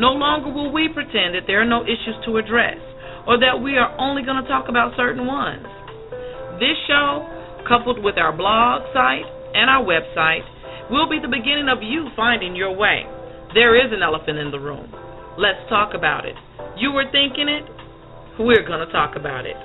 No longer will we pretend that there are no issues to address or that we are only going to talk about certain ones. This show, coupled with our blog site and our website, will be the beginning of you finding your way. There is an elephant in the room. Let's talk about it. You were thinking it, we're going to talk about it.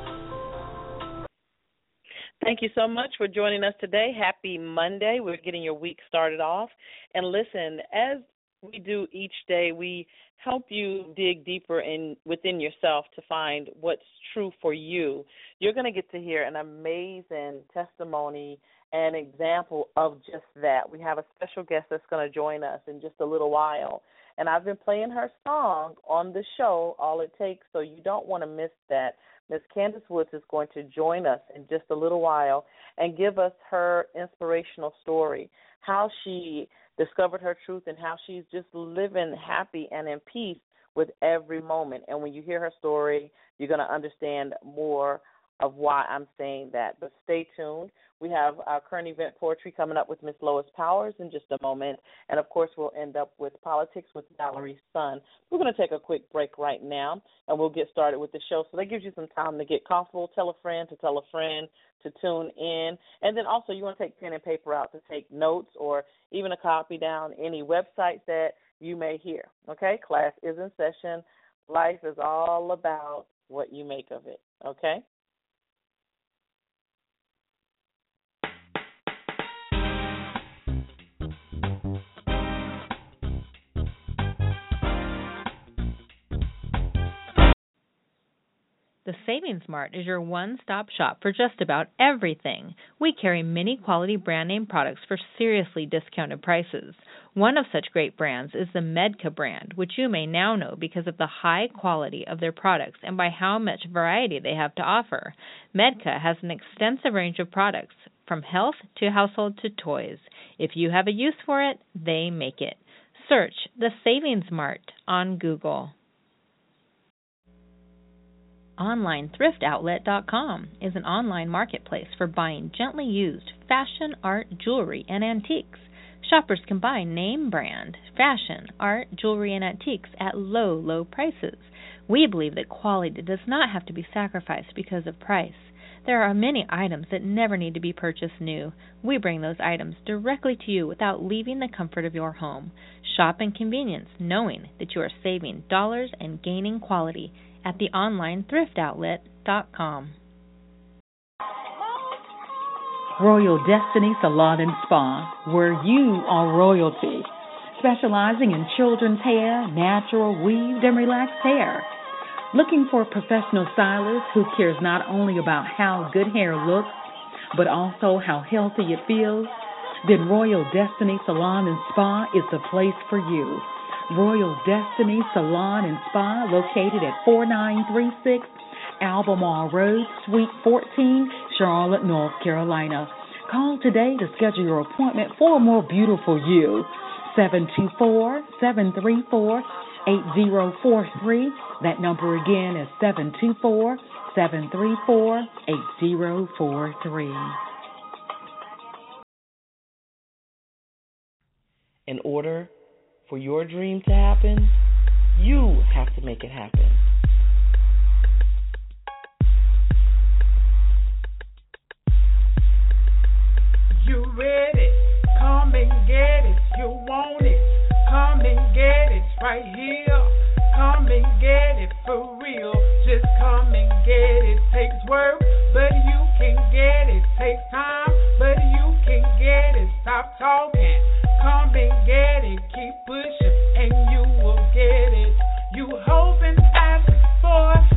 Thank you so much for joining us today. Happy Monday. We're getting your week started off. And listen, as we do each day, we help you dig deeper in within yourself to find what's true for you. You're going to get to hear an amazing testimony and example of just that. We have a special guest that's going to join us in just a little while. And I've been playing her song on the show, All It Takes, so you don't want to miss that. Miss Candace Woodson is going to join us in just a little while and give us her inspirational story, how she discovered her truth and how she's just living happy and in peace with every moment. And when you hear her story, you're going to understand more of why I'm saying that. But stay tuned. We have our current event poetry coming up with Miss Lois Powers in just a moment. And of course, we'll end up with politics with Valerie Sun. We're going to take a quick break right now and we'll get started with the show. So that gives you some time to get comfortable, tell a friend to tell a friend to tune in. And then also, you want to take pen and paper out to take notes or even a copy down any websites that you may hear. Okay? Class is in session. Life is all about what you make of it. Okay? The Savings Mart is your one stop shop for just about everything. We carry many quality brand name products for seriously discounted prices. One of such great brands is the Medca brand, which you may now know because of the high quality of their products and by how much variety they have to offer. Medca has an extensive range of products, from health to household to toys. If you have a use for it, they make it. Search the Savings Mart on Google. OnlineThriftOutlet.com is an online marketplace for buying gently used fashion, art, jewelry, and antiques. Shoppers can buy name brand, fashion, art, jewelry, and antiques at low, low prices. We believe that quality does not have to be sacrificed because of price. There are many items that never need to be purchased new. We bring those items directly to you without leaving the comfort of your home. Shop in convenience, knowing that you are saving dollars and gaining quality at the online. Royal Destiny Salon and Spa, where you are royalty, specializing in children's hair, natural, weaved, and relaxed hair. Looking for a professional stylist who cares not only about how good hair looks, but also how healthy it feels? Then Royal Destiny Salon and Spa is the place for you. Royal Destiny Salon and Spa, located at 4936 Albemarle Road, Suite 14, Charlotte, North Carolina. Call today to schedule your appointment for a more beautiful you. 724 734 8043. That number again is 724 734 8043. In order for your dream to happen, you have to make it happen. You read it, come and get it. You want it, come and get it right here. Come and get it for real. Just come and get it. Takes work, but you can get it. Takes time, but you can get it. Stop talking come and get it. Keep pushing and you will get it. You hoping, ask for it.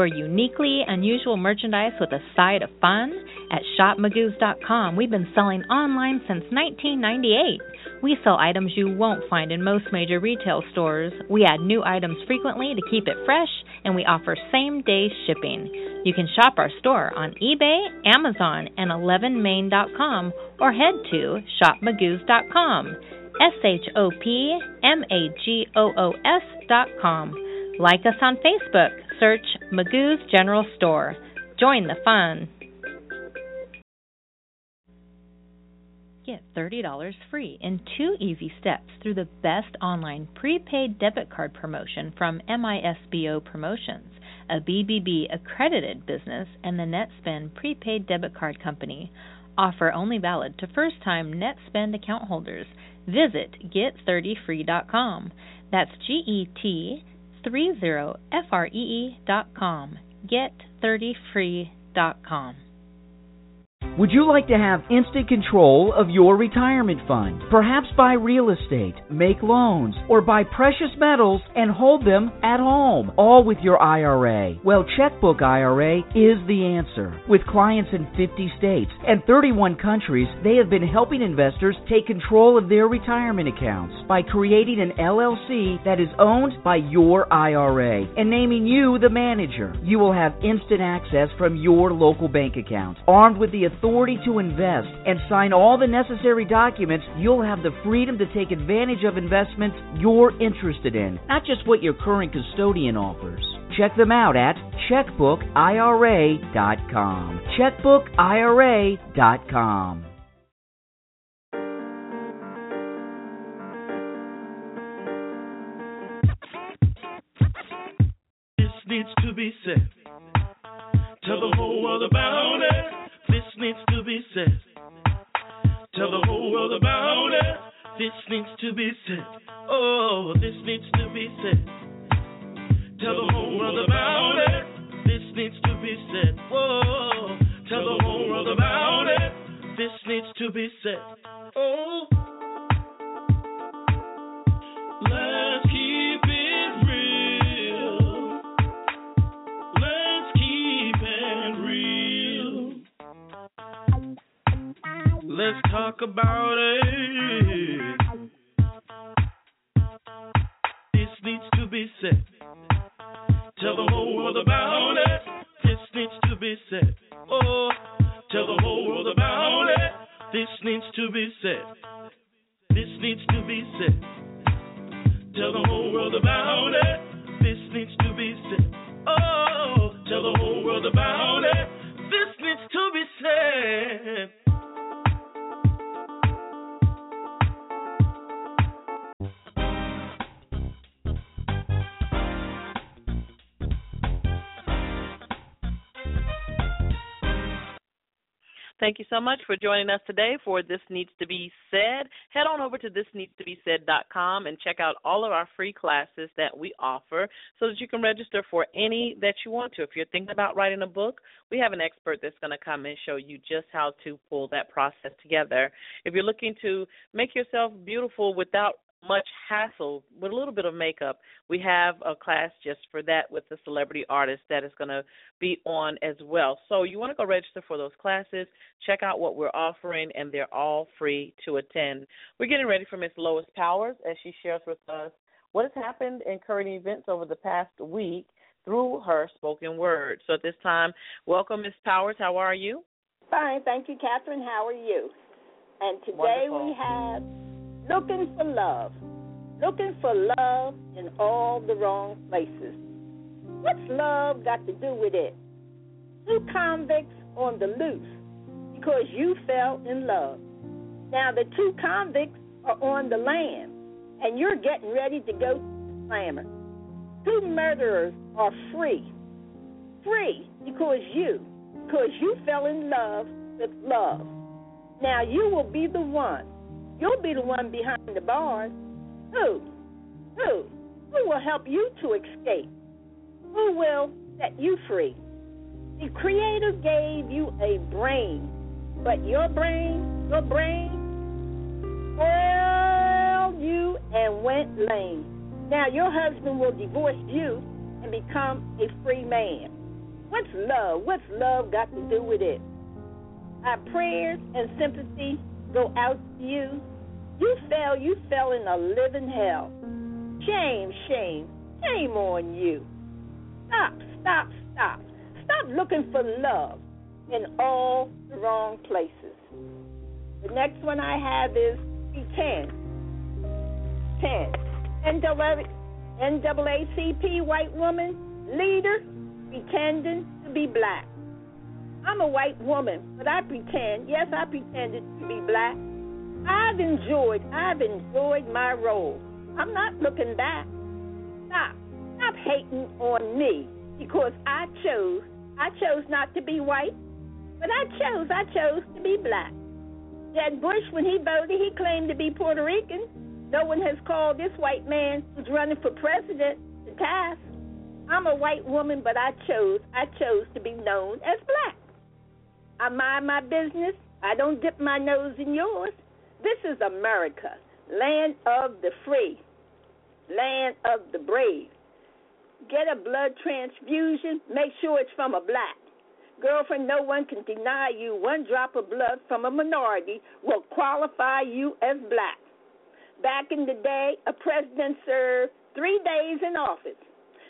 For uniquely unusual merchandise with a side of fun? At shopmagoos.com, we've been selling online since 1998. We sell items you won't find in most major retail stores. We add new items frequently to keep it fresh, and we offer same day shipping. You can shop our store on eBay, Amazon, and 11main.com or head to shopmagoos.com. S H O P M A G O O S.com. Like us on Facebook. Search Magoo's General Store. Join the fun. Get $30 free in two easy steps through the best online prepaid debit card promotion from MISBO Promotions, a BBB accredited business and the NetSpend prepaid debit card company. Offer only valid to first time NetSpend account holders. Visit get30free.com. That's G E T 30 F R E E.com. Get30free.com. Would you like to have instant control of your retirement fund? Perhaps buy real estate, make loans, or buy precious metals and hold them at home, all with your IRA. Well, Checkbook IRA is the answer. With clients in 50 states and 31 countries, they have been helping investors take control of their retirement accounts by creating an LLC that is owned by your IRA and naming you the manager. You will have instant access from your local bank account. Armed with the authority to invest and sign all the necessary documents, you'll have the freedom to take advantage of investments you're interested in, not just what your current custodian offers. Check them out at checkbookira.com. Checkbookira.com. This needs to be said. Tell the whole world about it. This needs to be said. Tell the whole world about it. This needs to be said. Oh, this needs to be said. Tell the whole world about it. This needs to be said. Whoa, tell the whole world about it. This needs to be said. Oh. Let's keep Let's talk about it. This needs to be said. Tell the whole world about it. This needs to be said. Oh, tell the whole world about it. This needs to be said. This needs to be said. Tell the whole world about it. This needs to be said. Oh, tell the whole world about it. This needs to be said. Thank you so much for joining us today for This Needs to Be Said. Head on over to thisneedstobesaid.com and check out all of our free classes that we offer so that you can register for any that you want to. If you're thinking about writing a book, we have an expert that's going to come and show you just how to pull that process together. If you're looking to make yourself beautiful without much hassle with a little bit of makeup. We have a class just for that with the celebrity artist that is going to be on as well. So you want to go register for those classes, check out what we're offering, and they're all free to attend. We're getting ready for Miss Lois Powers as she shares with us what has happened in current events over the past week through her spoken word. So at this time, welcome Miss Powers. How are you? Fine, thank you, Catherine. How are you? And today Wonderful. we have looking for love. Looking for love in all the wrong places. What's love got to do with it? Two convicts on the loose because you fell in love. Now the two convicts are on the lam and you're getting ready to go to the slammer. Two murderers are free. Free because you, because you fell in love with love. Now you will be the one You'll be the one behind the bars. Who? Who? Who will help you to escape? Who will set you free? The Creator gave you a brain, but your brain, your brain, well, you and went lame. Now your husband will divorce you and become a free man. What's love? What's love got to do with it? Our prayers and sympathy go out to you. You fell, you fell in a living hell. Shame, shame, shame on you. Stop, stop, stop. Stop looking for love in all the wrong places. The next one I have is P10. 10. NAACP white woman leader pretending to be black. I'm a white woman, but I pretend, yes, I pretended to be black. I've enjoyed, I've enjoyed my role. I'm not looking back. Stop. Stop hating on me because I chose, I chose not to be white, but I chose, I chose to be black. Jeb Bush, when he voted, he claimed to be Puerto Rican. No one has called this white man who's running for president to task. I'm a white woman, but I chose, I chose to be known as black. I mind my business. I don't dip my nose in yours. This is America, land of the free, land of the brave. Get a blood transfusion, make sure it's from a black. Girlfriend, no one can deny you one drop of blood from a minority will qualify you as black. Back in the day, a president served three days in office.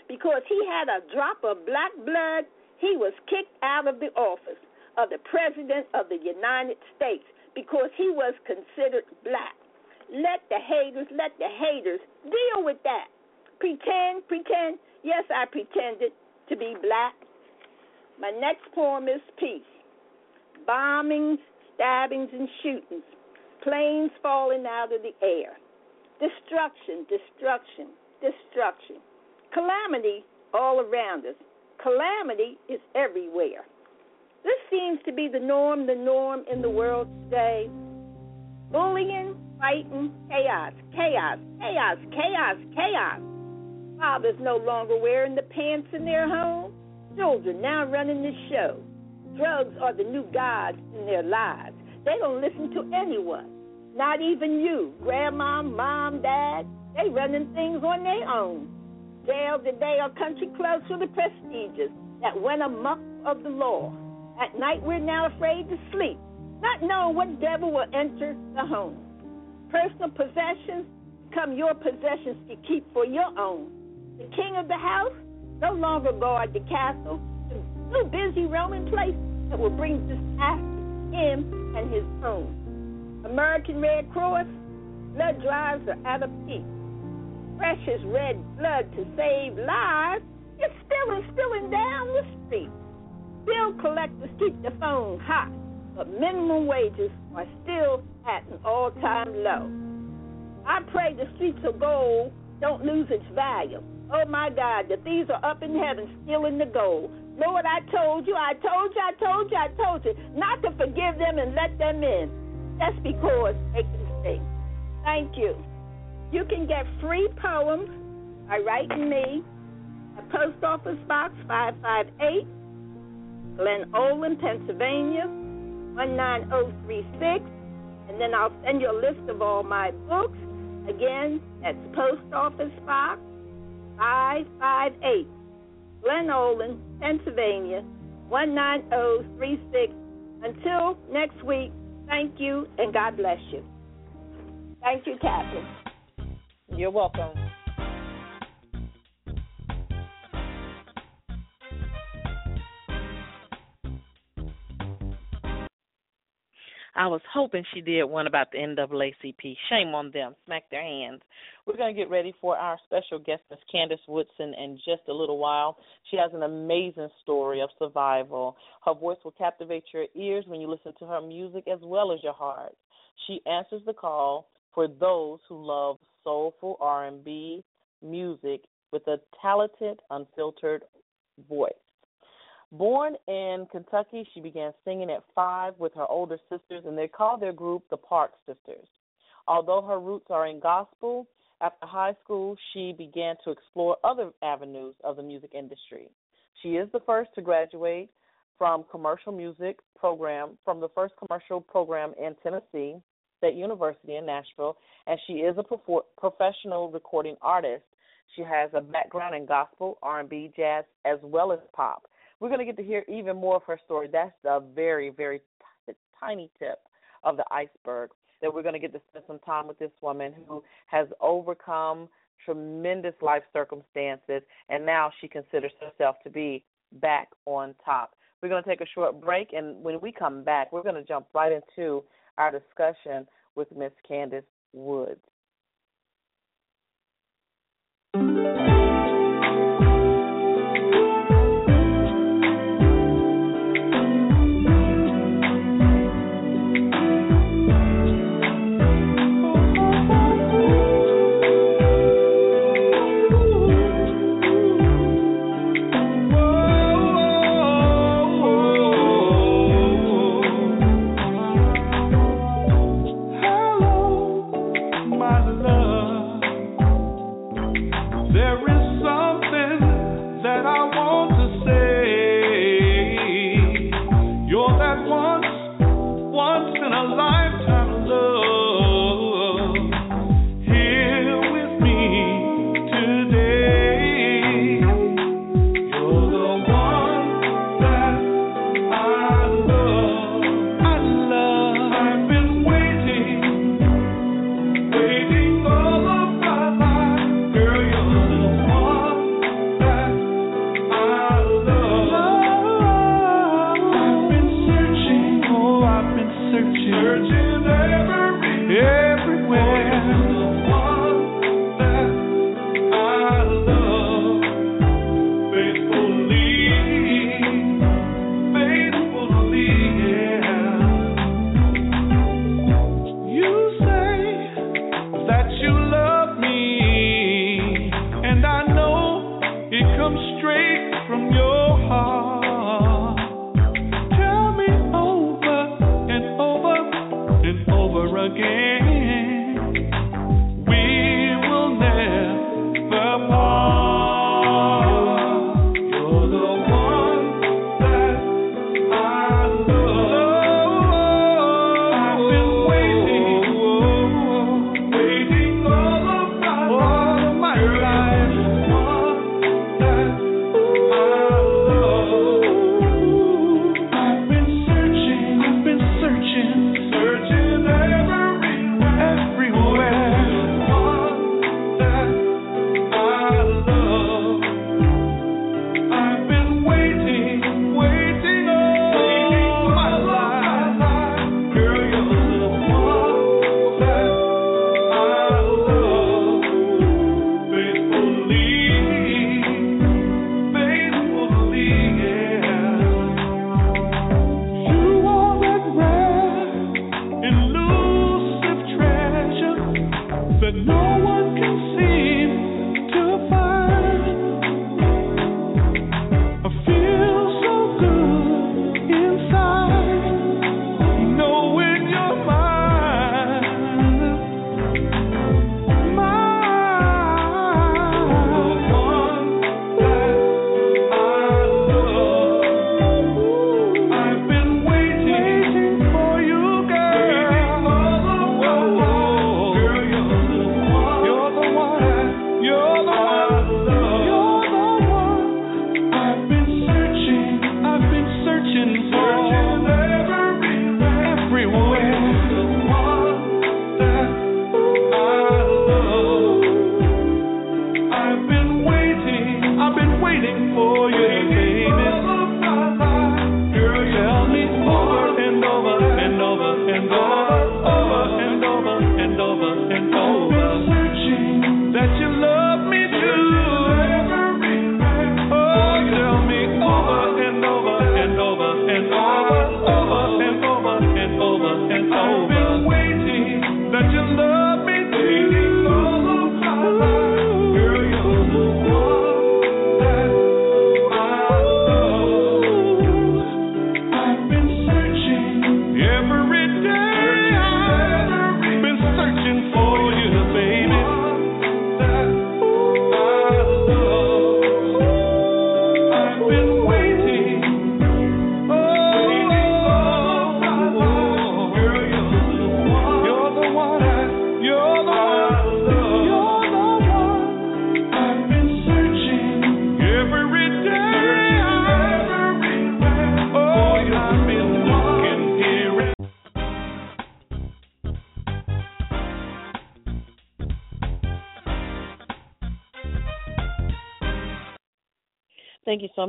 Because he had a drop of black blood, he was kicked out of the office of the President of the United States because he was considered black. Let the haters, let the haters deal with that. Pretend, pretend. Yes, I pretended to be black. My next poem is Peace. Bombings, stabbings, and shootings. Planes falling out of the air. Destruction, destruction, destruction. Calamity all around us. Calamity is everywhere. This seems to be the norm, the norm in the world today. Bullying, fighting, chaos, chaos, chaos, chaos, chaos. Fathers no longer wearing the pants in their home. Children now running the show. Drugs are the new gods in their lives. They don't listen to anyone, not even you, grandma, mom, dad. They running things on their own. Jail today are country clubs for the prestigious that went amok of the law. At night, we're now afraid to sleep, not knowing what devil will enter the home. Personal possessions become your possessions to keep for your own. The king of the house no longer guard the castle, too busy roaming places that will bring disaster to him and his own. American Red Cross, blood drives are at a peak. Precious red blood to save lives is spilling, spilling down the street. Bill collectors keep the phone hot, but minimum wages are still at an all time low. I pray the streets of gold don't lose its value. Oh my God, the thieves are up in heaven stealing the gold. Lord, I told you, I told you, I told you, I told you not to forgive them and let them in. That's because they can sing. Thank you. You can get free poems by writing me at Post Office Box 558. Glen Olin, Pennsylvania, 19036. And then I'll send you a list of all my books. Again, that's Post Office Box 558, Glenolden, Pennsylvania, 19036. Until next week, thank you and God bless you. Thank you, Captain. You're welcome. I was hoping she did one about the NAACP. Shame on them. Smack their hands. We're going to get ready for our special guest, Miss Candace Woodson, in just a little while. She has an amazing story of survival. Her voice will captivate your ears when you listen to her music as well as your heart. She answers the call for those who love soulful R&B music with a talented, unfiltered voice. Born in Kentucky, she began singing at five with her older sisters, and they called their group the Park Sisters. Although her roots are in gospel, after high school, she began to explore other avenues of the music industry. She is the first to graduate from commercial music program from the first commercial program in Tennessee State University in Nashville, and she is a professional recording artist. She has a background in gospel, R&B, jazz, as well as pop. We're going to get to hear even more of her story. That's the very, very t- tiny tip of the iceberg that we're going to get to spend some time with this woman who has overcome tremendous life circumstances, and now she considers herself to be back on top. We're going to take a short break, and when we come back, we're going to jump right into our discussion with Miss Candace Woodson.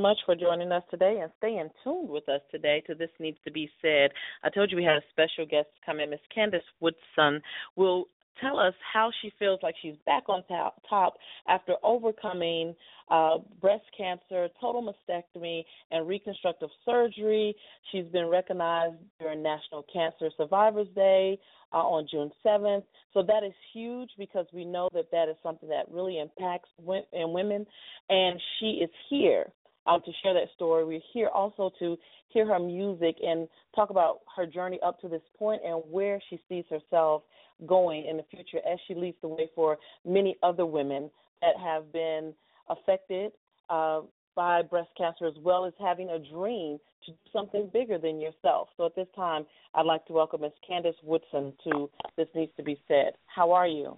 Much for joining us today and staying tuned with us today to This Needs to Be Said. I told you we had a special guest come in. Miss Candace Woodson will tell us how she feels like she's back on top, after overcoming uh, breast cancer, total mastectomy, and reconstructive surgery. She's been recognized during National Cancer Survivors Day uh, on June 7th. So that is huge because we know that that is something that really impacts and women, and she is here um, to share that story. We're here also to hear her music and talk about her journey up to this point and where she sees herself going in the future as she leads the way for many other women that have been affected uh, by breast cancer as well as having a dream to do something bigger than yourself. So at this time, I'd like to welcome Ms. Candace Woodson to This Needs to Be Said. How are you?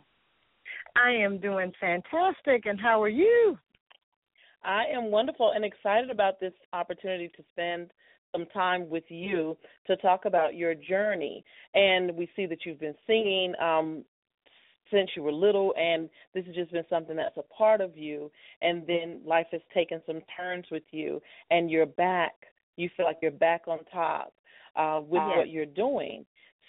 I am doing fantastic, and how are you? I am wonderful and excited about this opportunity to spend some time with you to talk about your journey. And we see that you've been singing um, since you were little, and this has just been something that's a part of you. And then life has taken some turns with you, and you're back. You feel like you're back on top uh, with what you're doing.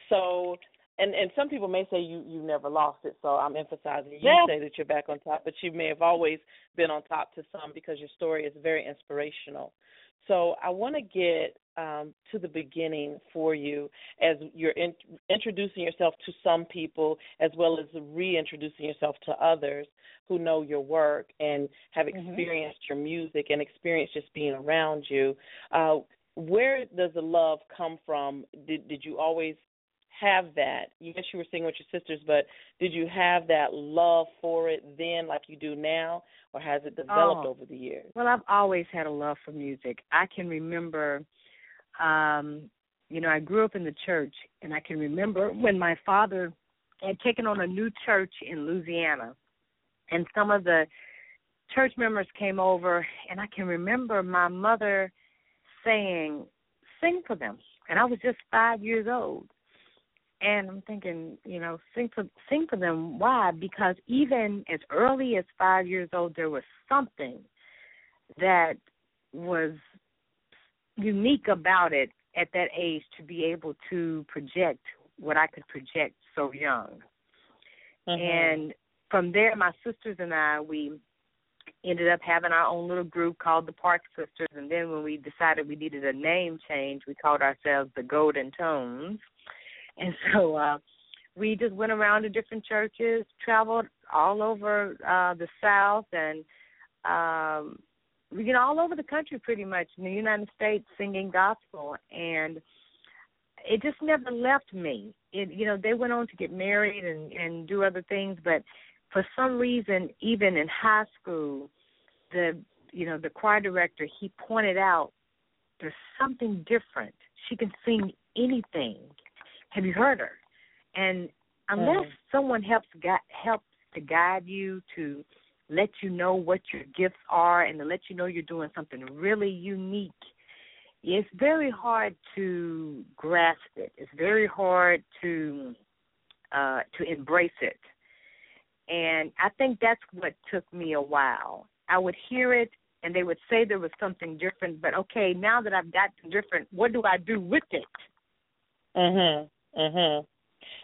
So and and some people may say you you never lost it so i'm emphasizing you yeah. say that you're back on top but you may have always been on top to some because your story is very inspirational so I want to get um, to the beginning for you as you're in, introducing yourself to some people as well as reintroducing yourself to others who know your work and have mm-hmm. experienced mm-hmm. your music and experienced just being around you. Uh, where does the love come from? Did did you always have that? Yes, you were singing with your sisters, but did you have that love for it then, like you do now, or has it developed oh, over the years? Well, I've always had a love for music. I can remember, um, you know, I grew up in the church, and I can remember when my father had taken on a new church in Louisiana, and some of the church members came over, and I can remember my mother saying, "Sing for them," and I was just five years old and I'm thinking, you know, sing for sing for them. Why? Because even as early as five years old, there was something that was unique about it at that age to be able to project what I could project so young. Mm-hmm. And from there, my sisters and I, we ended up having our own little group called the Park Sisters. And then when we decided we needed a name change, we called ourselves the Golden Tones and so uh we just went around to different churches, traveled all over uh the South and um we get all over the country pretty much in the United States singing gospel and it just never left me. It you know, they went on to get married and and do other things, but for some reason even in high school the you know, the choir director he pointed out there's something different. She can sing anything have you heard her? And unless mm. someone helps gu- helps to guide you to let you know what your gifts are and to let you know you're doing something really unique, it's very hard to grasp it. It's very hard to uh to embrace it. And I think that's what took me a while. I would hear it and they would say there was something different, but okay, now that I've got different, what do I do with it? Mhm. Mhm.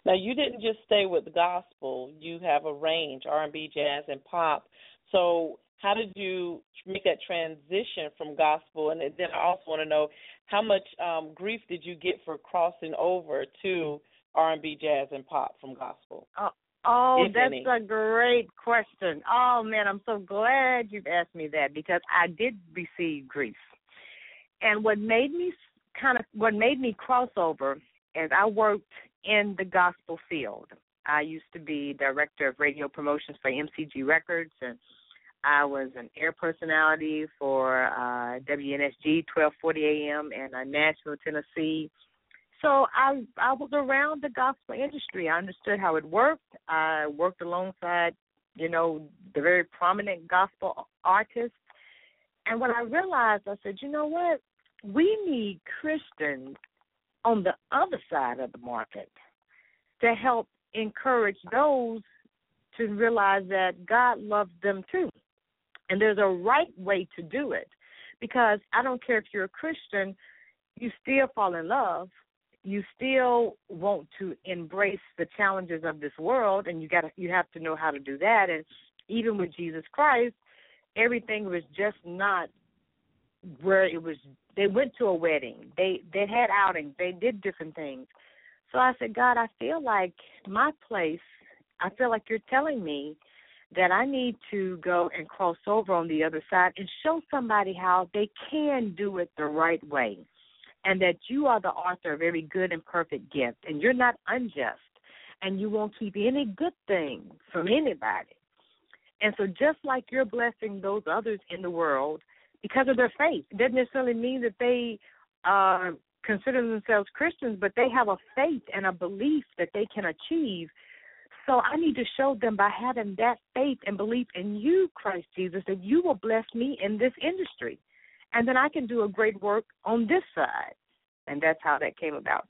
Now you didn't just stay with the gospel. You have a range: R&B, jazz, and pop. So how did you make that transition from gospel? And then I also want to know how much um, grief did you get for crossing over to R&B, jazz, and pop from gospel? Oh, oh that's any? a great question. Oh man, I'm so glad you've asked me that because I did receive grief, and what made me kind of what made me cross over as I worked in the gospel field. I used to be director of radio promotions for MCG Records, and I was an air personality for uh, WNSG 1240 AM in uh, Nashville, Tennessee. So I I was around the gospel industry. I understood how it worked. I worked alongside, you know, the very prominent gospel artists. And when I realized, I said, you know what? We need Christians on the other side of the market to help encourage those to realize that God loves them too. And there's a right way to do it. because I don't care if you're a Christian, you still fall in love. You still want to embrace the challenges of this world, and you got you have to know how to do that. And even with Jesus Christ, everything was just not where it was. They went to a wedding. They they had outings. They did different things. So I said, God, I feel like my place. I feel like you're telling me that I need to go and cross over on the other side and show somebody how they can do it the right way. And that you are the author of every good and perfect gift, and you're not unjust, and you won't keep any good thing from anybody. And so, just like you're blessing those others in the world because of their faith, it doesn't necessarily mean that they uh, consider themselves Christians, but they have a faith and a belief that they can achieve so I need to show them by having that faith and belief in you, Christ Jesus, that you will bless me in this industry. And then I can do a great work on this side. And that's how that came about.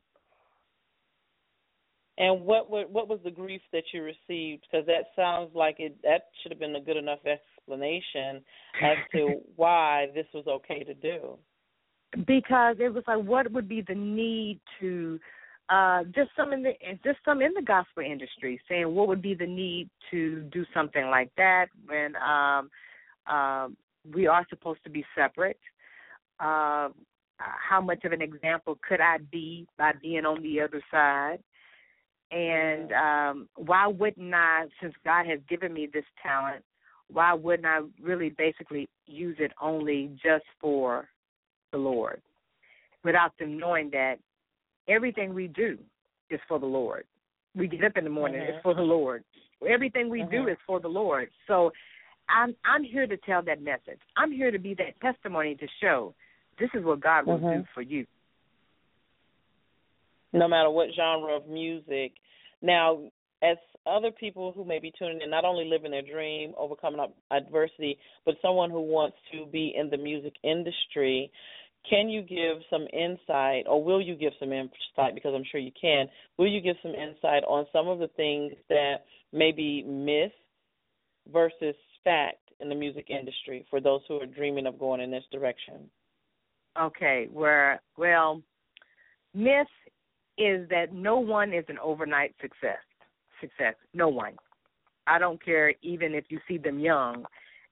And what what, what was the grief that you received? Because that sounds like it that should have been a good enough explanation as to why this was okay to do. Because it was like, what would be the need to uh, just some in the just some in the gospel industry saying what would be the need to do something like that when um, uh, we are supposed to be separate. Uh, how much of an example could I be by being on the other side? And um, why wouldn't I, since God has given me this talent, why wouldn't I really basically use it only just for the Lord? Without them knowing that everything we do is for the Lord. We get up in the morning, mm-hmm. it's for the Lord. Everything we mm-hmm. do is for the Lord. So I'm I'm here to tell that message. I'm here to be that testimony to show this is what God will mm-hmm. do for you. No matter what genre of music. Now, as other people who may be tuning in, not only living their dream, overcoming adversity, but someone who wants to be in the music industry, can you give some insight, or will you give some insight, because I'm sure you can, will you give some insight on some of the things that may be myth versus fact in the music industry for those who are dreaming of going in this direction? Okay, where, well, myth is that no one is an overnight success. Success, no one. I don't care even if you see them young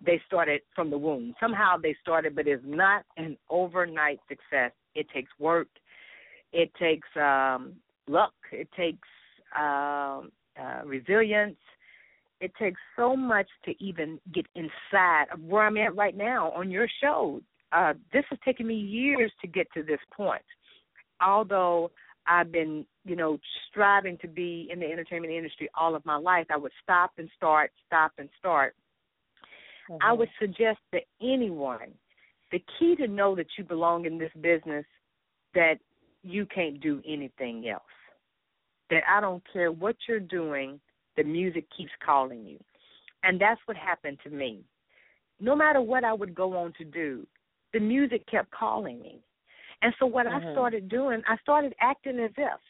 they started from the womb. Somehow they started, but it's not an overnight success. It takes work. It takes um, luck. It takes um, uh, resilience. It takes so much to even get inside of where I'm at right now on your show. Uh, this has taken me years to get to this point. Although I've been, you know, striving to be in the entertainment industry all of my life, I would stop and start, stop and start Mm-hmm. I would suggest to anyone the key to know that you belong in this business that you can't do anything else. That I don't care what you're doing, the music keeps calling you. And that's what happened to me. No matter what I would go on to do, the music kept calling me. And so what mm-hmm. I started doing, I started acting as if.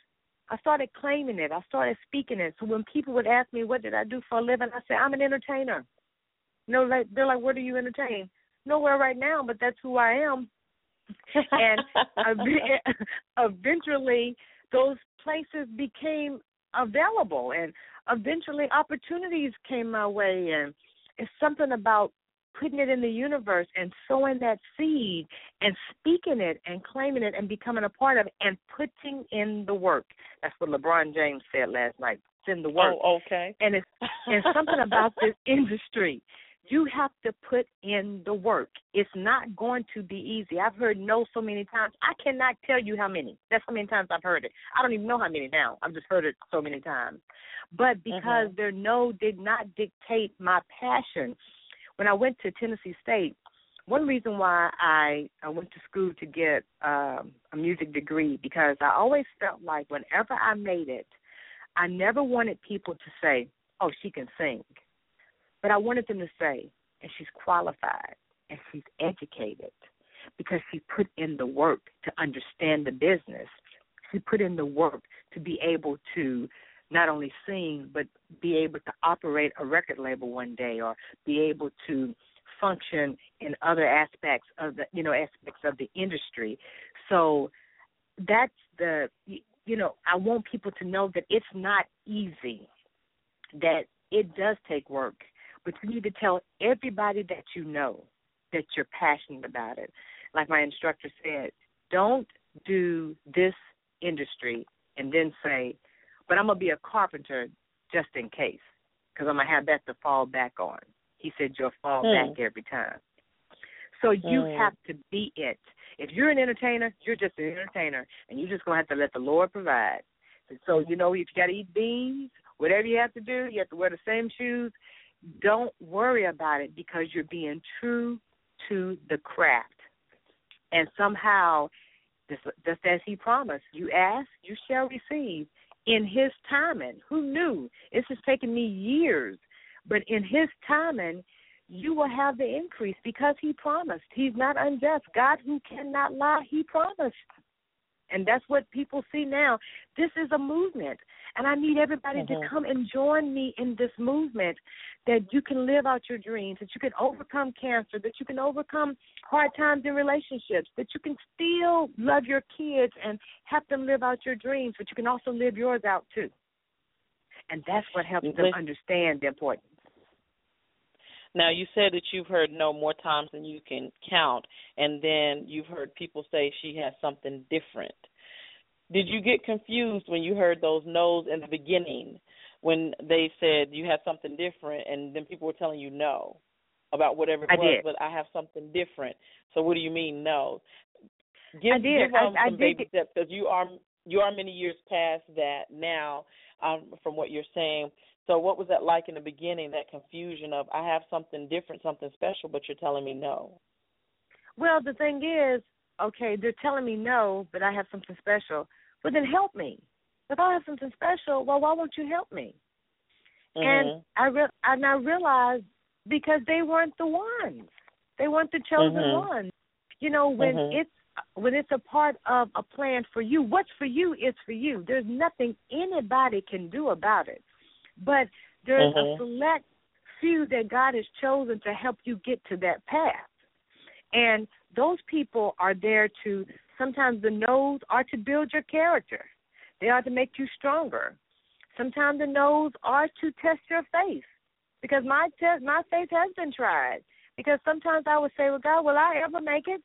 I started claiming it. I started speaking it. So when people would ask me what did I do for a living, I said, I'm an entertainer. No, like they're like, where do you entertain? Nowhere right now, but that's who I am. and eventually, those places became available, and eventually opportunities came my way. And it's something about putting it in the universe and sowing that seed and speaking it and claiming it and becoming a part of it and putting in the work. That's what LeBron James said last night. Send the work. Oh, okay. And it's and something about this industry you have to put in the work. It's not going to be easy. I've heard no so many times. I cannot tell you how many. That's how many times I've heard it. I don't even know how many now. I've just heard it so many times. But because mm-hmm. their no did not dictate my passion, when I went to Tennessee State, one reason why I, I went to school to get um, a music degree because I always felt like whenever I made it, I never wanted people to say, "Oh, she can sing." But I wanted them to say, and she's qualified and she's educated because she put in the work to understand the business. She put in the work to be able to not only sing but be able to operate a record label one day or be able to function in other aspects of the you know aspects of the industry. So that's the you know I want people to know that it's not easy. That it does take work, but you need to tell everybody that you know that you're passionate about it. Like my instructor said, don't do this industry and then say, but I'm going to be a carpenter just in case because I'm to have that to fall back on. He said, you'll fall Hmm. back every time. So you Hmm. have to be it. If you're an entertainer, you're just an entertainer, and you're just going to have to let the Lord provide. So, you know, if you got to eat beans, whatever you have to do, you have to wear the same shoes. Don't worry about it because you're being true to the craft. And somehow, just, just as he promised, you ask, you shall receive in his timing. Who knew? This has taken me years, but in his timing, you will have the increase because he promised. He's not unjust. God who cannot lie, he promised. And that's what people see now. This is a movement. And I need everybody Mhm. to come and join me in this movement that you can live out your dreams, that you can overcome cancer, that you can overcome hard times in relationships, that you can still love your kids and help them live out your dreams, but you can also live yours out too. And that's what helps them understand the importance. Now you said that you've heard no more times than you can count, and then you've heard people say she has something different. Did you get confused when you heard those no's in the beginning, when they said you had something different, and then people were telling you no about whatever it I was, did. but I have something different. So what do you mean no? Give, I did. Give um, I- I some did baby steps because you are you are many years past that now, um, from what you're saying. So what was that like in the beginning? That confusion of I have something different, something special, but you're telling me no. Well, the thing is, okay, they're telling me no, but I have something special. Well, then help me. If I have something special, well, why won't you help me? And Mhm. I re- and I realized because they weren't the ones. They weren't the chosen Mhm. ones. You know, when Mhm. it's when it's a part of a plan for you, what's for you is for you. There's nothing anybody can do about it. But there's a Mhm. select few that God has chosen to help you get to that path. And those people are there to sometimes the no's are to build your character. They are to make you stronger. Sometimes the no's are to test your faith. Because my test my faith has been tried. Because sometimes I would say, Well God, will I ever make it?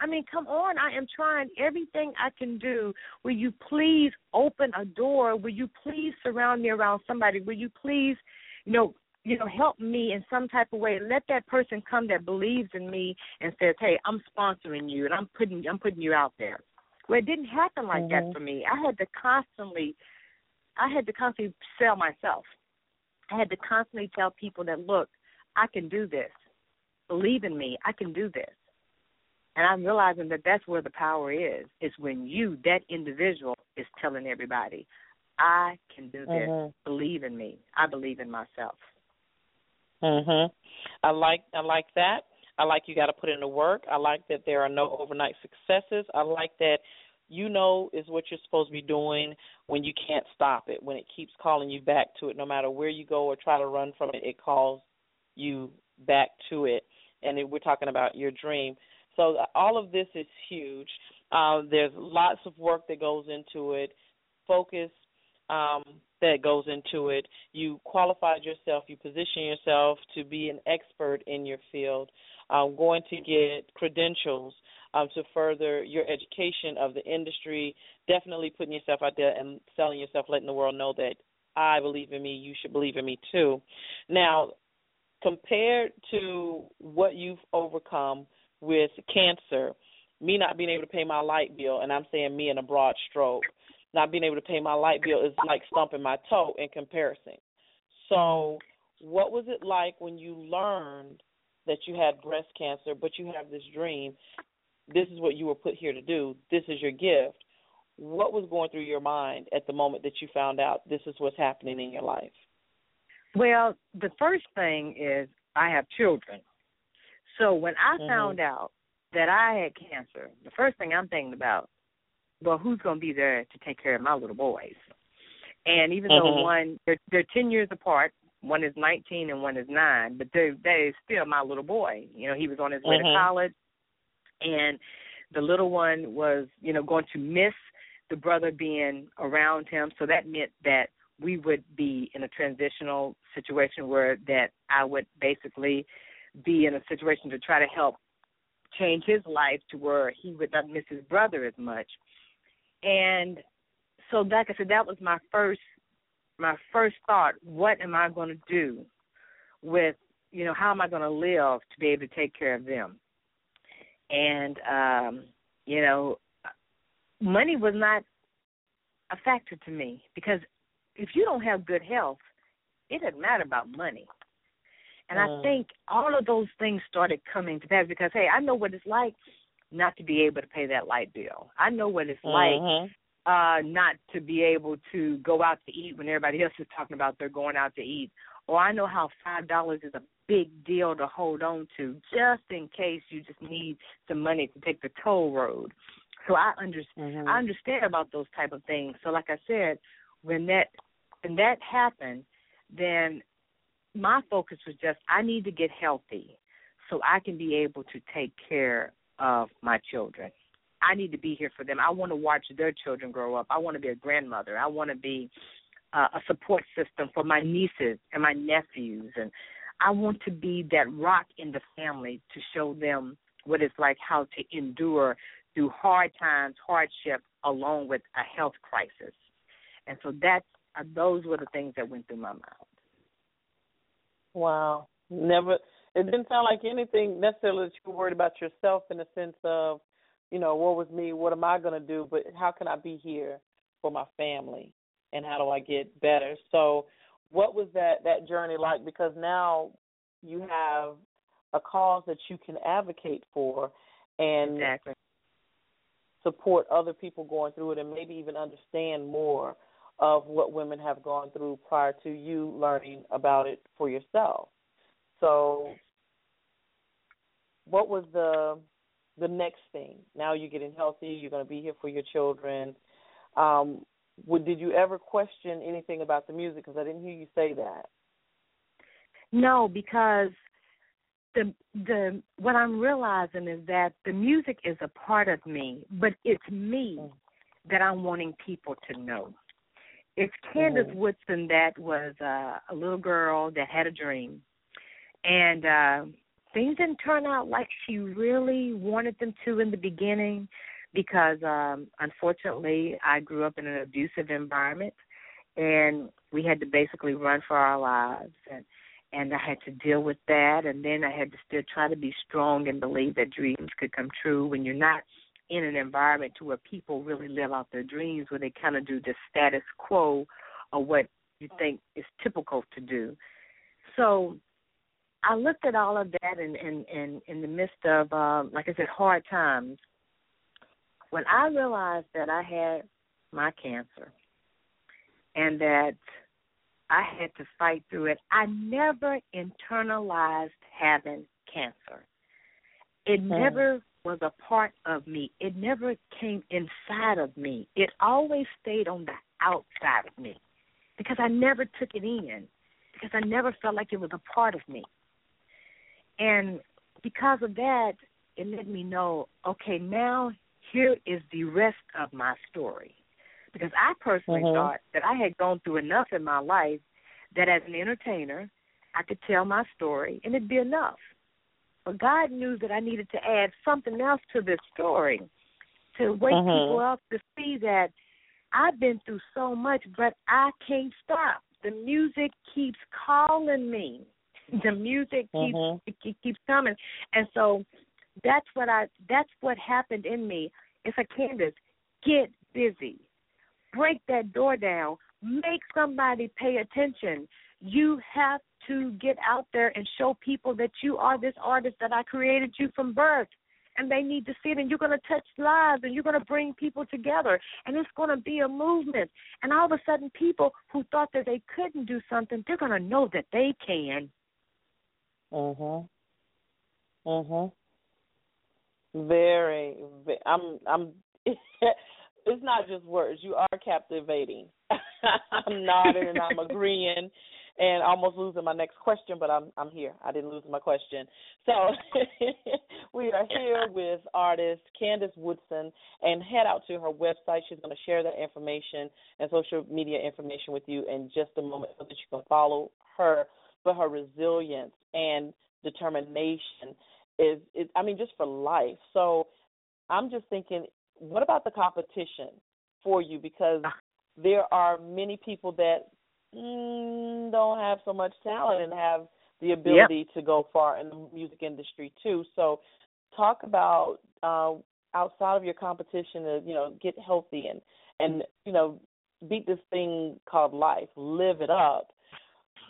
I mean, come on, I am trying everything I can do. Will you please open a door? Will you please surround me around somebody? Will you please, you know, you know, help me in some type of way. Let that person come that believes in me and says, "Hey, I'm sponsoring you and I'm putting I'm putting you out there." Well, it didn't happen like Mhm. that for me. I had to constantly, I had to constantly sell myself. I had to constantly tell people that, look, I can do this. Believe in me. I can do this. And I'm realizing that that's where the power is. Is when you, that individual, is telling everybody, I can do this. Mhm. Believe in me. I believe in myself. Mhm. I like I like that. I like you got to put in the work. I like that there are no overnight successes. I like that you know is what you're supposed to be doing when you can't stop it. When it keeps calling you back to it no matter where you go or try to run from it, it calls you back to it. And it, we're talking about your dream. So all of this is huge. Uh, there's lots of work that goes into it. Focus um, that goes into it. You qualified yourself. You position yourself to be an expert in your field. Going to get credentials um, to further your education of the industry. Definitely putting yourself out there and selling yourself, letting the world know that I believe in me. You should believe in me too. Now, compared to what you've overcome with cancer, me not being able to pay my light bill, and I'm saying me in a broad stroke, not being able to pay my light bill is like stumping my toe in comparison. So, what was it like when you learned that you had breast cancer, but you have this dream? This is what you were put here to do. This is your gift. What was going through your mind at the moment that you found out this is what's happening in your life? Well, the first thing is I have children. So when I Mhm. found out that I had cancer, the first thing I'm thinking about, well, who's going to be there to take care of my little boys? And even though Mhm. one, they're, they're 10 years apart, One is 19 and one is nine, but they they still my little boy. You know, he was on his way Mhm. to college, and the little one was, you know, going to miss the brother being around him. So that meant that we would be in a transitional situation where that I would basically be in a situation to try to help change his life to where he would not miss his brother as much. And so like I said, that was my first my first thought, what am I gonna do with you know, how am I gonna live to be able to take care of them? And um, you know, money was not a factor to me because if you don't have good health, it doesn't matter about money. And I Mm. think all of those things started coming to pass because hey, I know what it's like not to be able to pay that light bill. I know what it's like Mhm. uh not to be able to go out to eat when everybody else is talking about they're going out to eat. Or I know how five dollars is a big deal to hold on to just in case you just need some money to take the toll road. So I understand Mhm. I understand about those type of things. So like I said, when that when that happened, then my focus was just I need to get healthy so I can be able to take care of my children. I need to be here for them. I want to watch their children grow up. I want to be a grandmother. I want to be uh, a support system for my nieces and my nephews and I want to be that rock in the family to show them what it's like how to endure through hard times, hardship along with a health crisis. And so that's uh, those were the things that went through my mind. Wow. Never. It didn't sound like anything necessarily that you were worried about yourself in the sense of, you know, what was me? What am I going to do? But how can I be here for my family? And how do I get better? So, what was that that journey like? Because now you have a cause that you can advocate for, and Exactly. support other people going through it, and maybe even understand more of what women have gone through prior to you learning about it for yourself. So, what was the the next thing? Now you're getting healthy. You're going to be here for your children. Um, would, did you ever question anything about the music? Because I didn't hear you say that. No, because the the what I'm realizing is that the music is a part of me, but it's me that I'm wanting people to know. It's Candace. Woodson that was uh, a little girl that had a dream, and uh, things didn't turn out like she really wanted them to in the beginning, because um, unfortunately I grew up in an abusive environment, and we had to basically run for our lives and and I had to deal with that and then I had to still try to be strong and believe that dreams could come true when you're not in an environment to where people really live out their dreams where they kind of do the status quo of what you think is typical to do. So I looked at all of that in in in, in the midst of um like I said hard times when I realized that I had my cancer and that I had to fight through it. I never internalized having cancer. It Hmm. never was a part of me. It never came inside of me. It always stayed on the outside of me because I never took it in because I never felt like it was a part of me. And because of that, it let me know, okay, now here is the rest of my story. Because I personally Mhm. thought that I had gone through enough in my life that as an entertainer, I could tell my story and it'd be enough. But God knew that I needed to add something else to this story to wake Mhm. people up to see that I've been through so much, but I can't stop. The music keeps calling me. The music keeps Mhm. it keeps coming, and so that's what I that's what happened in me. It's like Candace, get busy, break that door down, make somebody pay attention. You have to get out there and show people that you are this artist that I created you from birth. And they need to see it, and you're going to touch lives, and you're going to bring people together, and it's going to be a movement. And all of a sudden, people who thought that they couldn't do something, they're going to know that they can. Mhm. Mhm. Very, ve I'm. I'm. it's not just words. You are captivating. I'm nodding and I'm agreeing, and almost losing my next question, but I'm I'm here. I didn't lose my question. So we are here with artist Candace Woodson, and head out to her website. She's going to share that information and social media information with you in just a moment, so that you can follow her. But her resilience and determination is, is I mean, just for life. So I'm just thinking, what about the competition for you? Because ah. there are many people that don't have so much talent and have the ability yep. to go far in the music industry too. So, talk about uh, outside of your competition to you know get healthy and and you know beat this thing called life, live it up.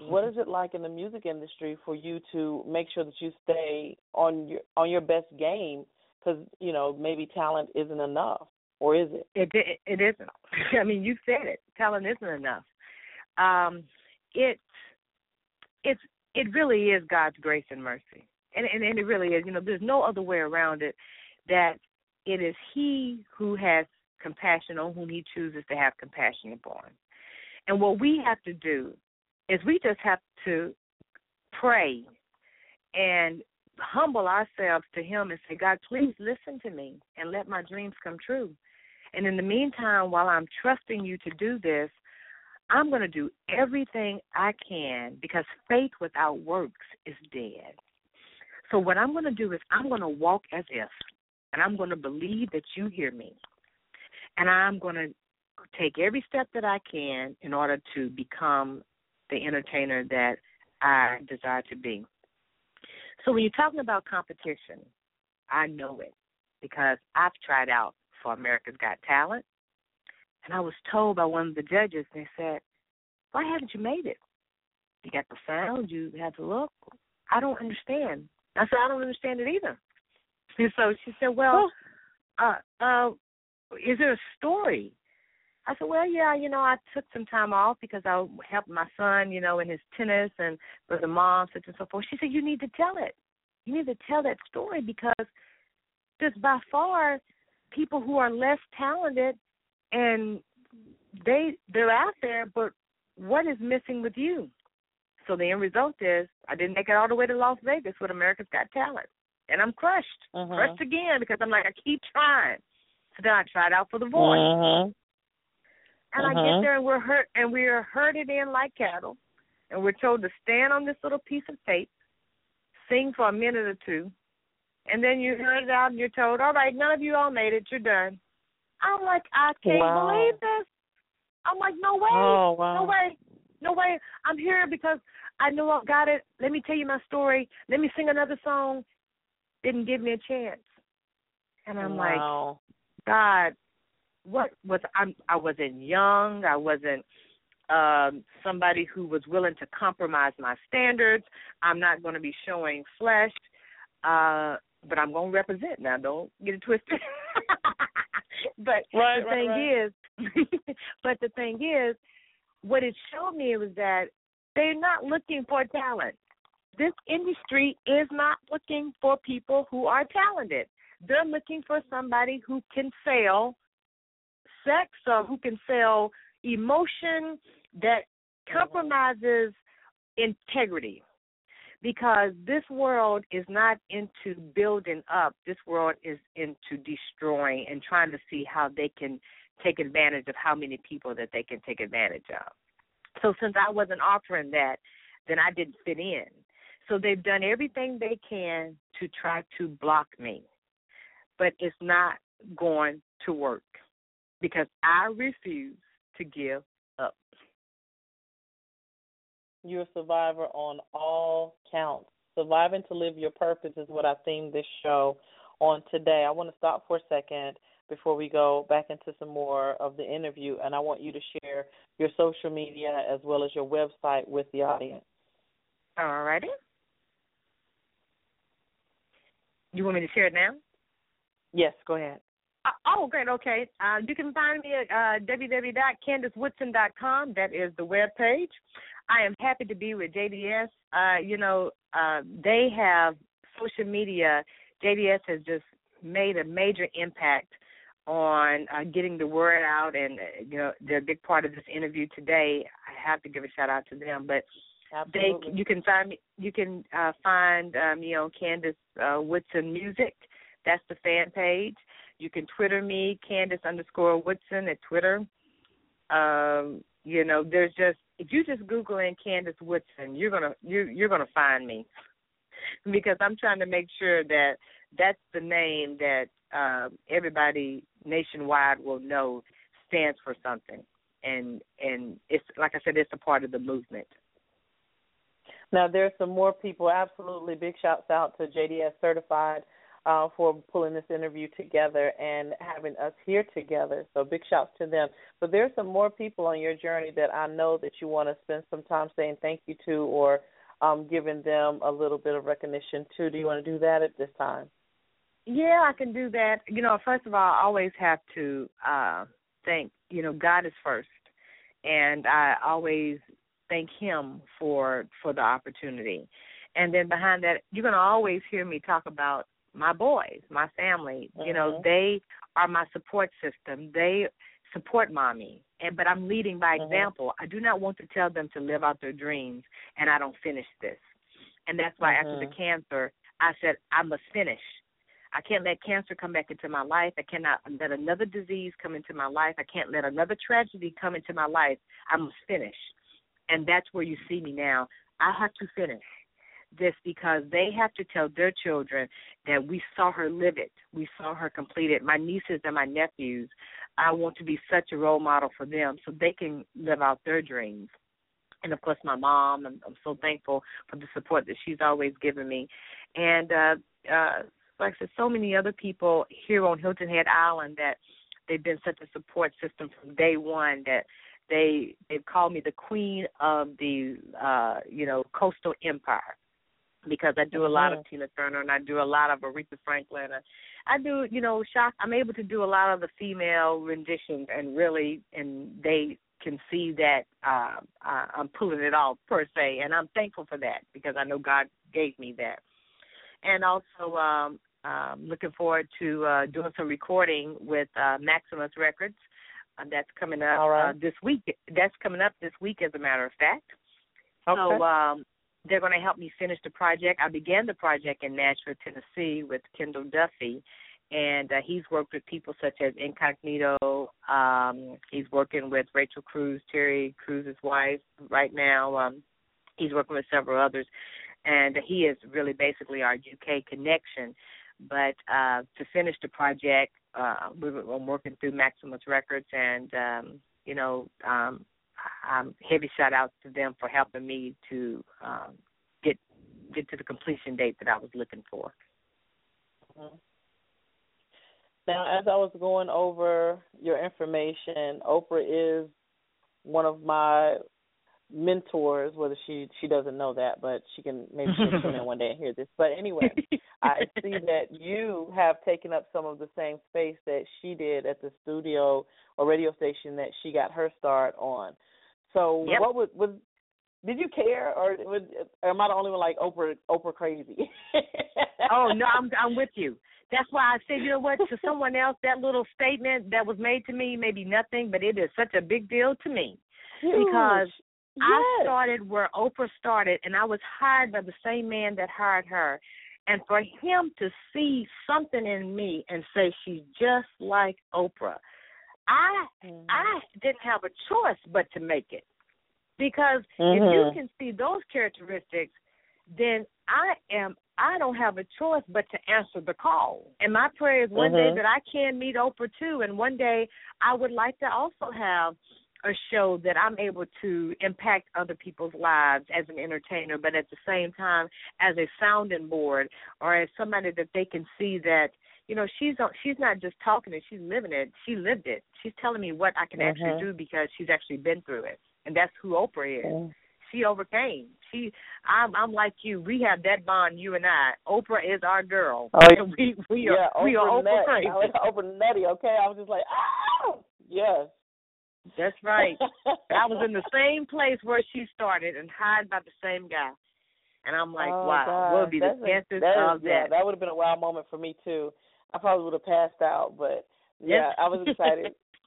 What is it like in the music industry for you to make sure that you stay on your on your best game? Because you know maybe talent isn't enough, or is it? It it, it isn't. I mean, you said it. Talent isn't enough um, it it's it really is God's grace and mercy, and, and and it really is. You know, there's no other way around it. That it is He who has compassion on whom He chooses to have compassion upon, and what we have to do is we just have to pray and humble ourselves to Him and say, God, please listen to me and let my dreams come true. And in the meantime, while I'm trusting you to do this, I'm going to do everything I can because faith without works is dead. So, what I'm going to do is I'm going to walk as if, and I'm going to believe that you hear me. And I'm going to take every step that I can in order to become the entertainer that I desire to be. So, when you're talking about competition, I know it because I've tried out for America's Got Talent. And I was told by one of the judges, they said, Why haven't you made it? You got the sound, you had to look. I don't understand. I said, I don't understand it either. And so she said, Well, uh uh is there a story? I said, Well, yeah, you know, I took some time off because I helped my son, you know, in his tennis and for the mom, such and so forth. She said, You need to tell it. You need to tell that story because there's by far people who are less talented and they they're out there, but what is missing with you? So the end result is I didn't make it all the way to Las Vegas with America's Got Talent, and I'm crushed, mm-hmm. crushed again because I'm like I keep trying. So then I tried out for the voice, mm-hmm. and I get mm-hmm. there and we're hurt and we are herded in like cattle, and we're told to stand on this little piece of tape, sing for a minute or two, and then you heard it out and you're told, all right, none of you all made it, you're done. I'm like, I can't wow. believe this. I'm like, no way, oh, wow. no way, no way. I'm here because I know I got it. Let me tell you my story. Let me sing another song. Didn't give me a chance. And I'm wow. like, God, what was I'm I wasn't young. I wasn't um somebody who was willing to compromise my standards. I'm not going to be showing flesh. Uh but I'm going to represent now. Don't get it twisted. but right, the right, thing right. is, but the thing is, what it showed me was that they're not looking for talent. This industry is not looking for people who are talented. They're looking for somebody who can sell sex or who can sell emotion that compromises integrity because this world is not into building up. This world is into destroying and trying to see how they can take advantage of how many people that they can take advantage of. So since I wasn't offering that, then I didn't fit in. So they've done everything they can to try to block me. But it's not going to work because I refuse to give You're a survivor on all counts. Surviving to live your purpose is what I themed this show on today. I want to stop for a second before we go back into some more of the interview, and I want you to share your social media as well as your website with the audience. All righty. You want me to share it now? Yes, go ahead. Uh, oh, great. Okay. Uh, you can find me at uh. That is the web page. I am happy to be with JDS. Uh, you know, uh, they have social media. JDS has just made a major impact on uh, getting the word out, and uh, you know they're a big part of this interview today. I have to give a shout out to them, but Absolutely. They you can find me you can uh find uh, me on Candace uh Woodson Music. That's the fan page. You can Twitter me, Candace underscore Woodson at Twitter. Um, you know, there's just if you just Google in Candace Woodson, you're gonna you you're gonna find me. because I'm trying to make sure that that's the name that uh, everybody nationwide will know stands for something, and and it's like I said, it's a part of the movement. Now there's some more people. Absolutely, big shouts out to JDS Certified uh, for pulling this interview together and having us here together. So big shouts to them. But there's some more people on your journey that I know that you want to spend some time saying thank you to or um, giving them a little bit of recognition too. Do you want to do that at this time? Yeah, I can do that. You know, first of all, I always have to uh thank, you know, God is first. And I always thank him for for the opportunity. And then behind that, you're going to always hear me talk about my boys, my family. Mm-hmm. You know, mm-hmm. they are my support system. They support mommy. And but I'm leading by mm-hmm. example. I do not want to tell them to live out their dreams and I don't finish this. And that's why mm-hmm. after the mm-hmm. cancer, I said I must finish. I can't let cancer come back into my life. I cannot let another disease come into my life. I can't let another tragedy come into my life. I must finish. And that's where you see me now. I have to finish this because they have to tell their children that we saw her live it. We saw her complete it. My nieces and my nephews, I want to be such a role model for them so they can live out their dreams. And of course, my mom, I'm, I'm so thankful for the support that she's always given me. And uh, uh, like I said, so many other people here on Hilton Head Island that they've been such a support system from day one that they they've called me the queen of the uh you know coastal empire because I do a lot of mm-hmm. Tina Turner and I do a lot of Aretha Franklin. And I do, you know, Chaka. I'm able to do a lot of the female renditions, and really, and they can see that uh, I'm pulling it off per se, and I'm thankful for that because I know God gave me that. And also, um, um, looking forward to uh, doing some recording with uh, Maximus Records. Uh, that's coming up right. uh, this week. That's coming up this week, as a matter of fact. Okay. So um, they're going to help me finish the project. I began the project in Nashville, Tennessee, with Kendall Duffy, and uh, he's worked with people such as Incognito. Um, he's working with Rachel Cruz, Terry Crews's wife, right now. Um, he's working with several others, and he is really basically our UK connection. But uh, to finish the project, uh, we were, I'm working through Maximus Records, and um, you know, um, um, heavy shout out to them for helping me to um, get get to the completion date that I was looking for. Mm-hmm. Now, as I was going over your information, Oprah is one of my mentors. Whether she she doesn't know that, but she can maybe she'll tune in one day and hear this. But anyway, I see that you have taken up some of the same space that she did at the studio or radio station that she got her start on. So yep. what would was did you care or was, am I the only one like Oprah Oprah crazy? oh no, I'm I'm with you. That's why I said, you know what, to someone else that little statement that was made to me may be nothing, but it is such a big deal to me. Because yes. I started where Oprah started and I was hired by the same man that hired her. And for him to see something in me and say she's just like Oprah, I mm-hmm. I didn't have a choice but to make it. Because mm-hmm. if you can see those characteristics, then I am I don't have a choice but to answer the call. And my prayer is one mm-hmm. day that I can meet Oprah too and one day I would like to also have a show that I'm able to impact other people's lives as an entertainer, but at the same time as a sounding board or as somebody that they can see that you know she's she's not just talking it she's living it. She lived it. She's telling me what i can mm-hmm. actually do because she's actually been through it. And that's who oprah is. Mm-hmm. she overcame. She i'm i'm like you. We have that bond you and i. Oprah is our girl. Oh and we we are yeah, we are oprah crazy I was oprah nutty okay? I was just like oh yes that's right i was in the same place where she started and hired by the same guy and I'm like, oh, wow, God. what would be That's the chances that of is, yeah, that? That would have been a wild moment for me too. I probably would have passed out, but yeah, I was excited.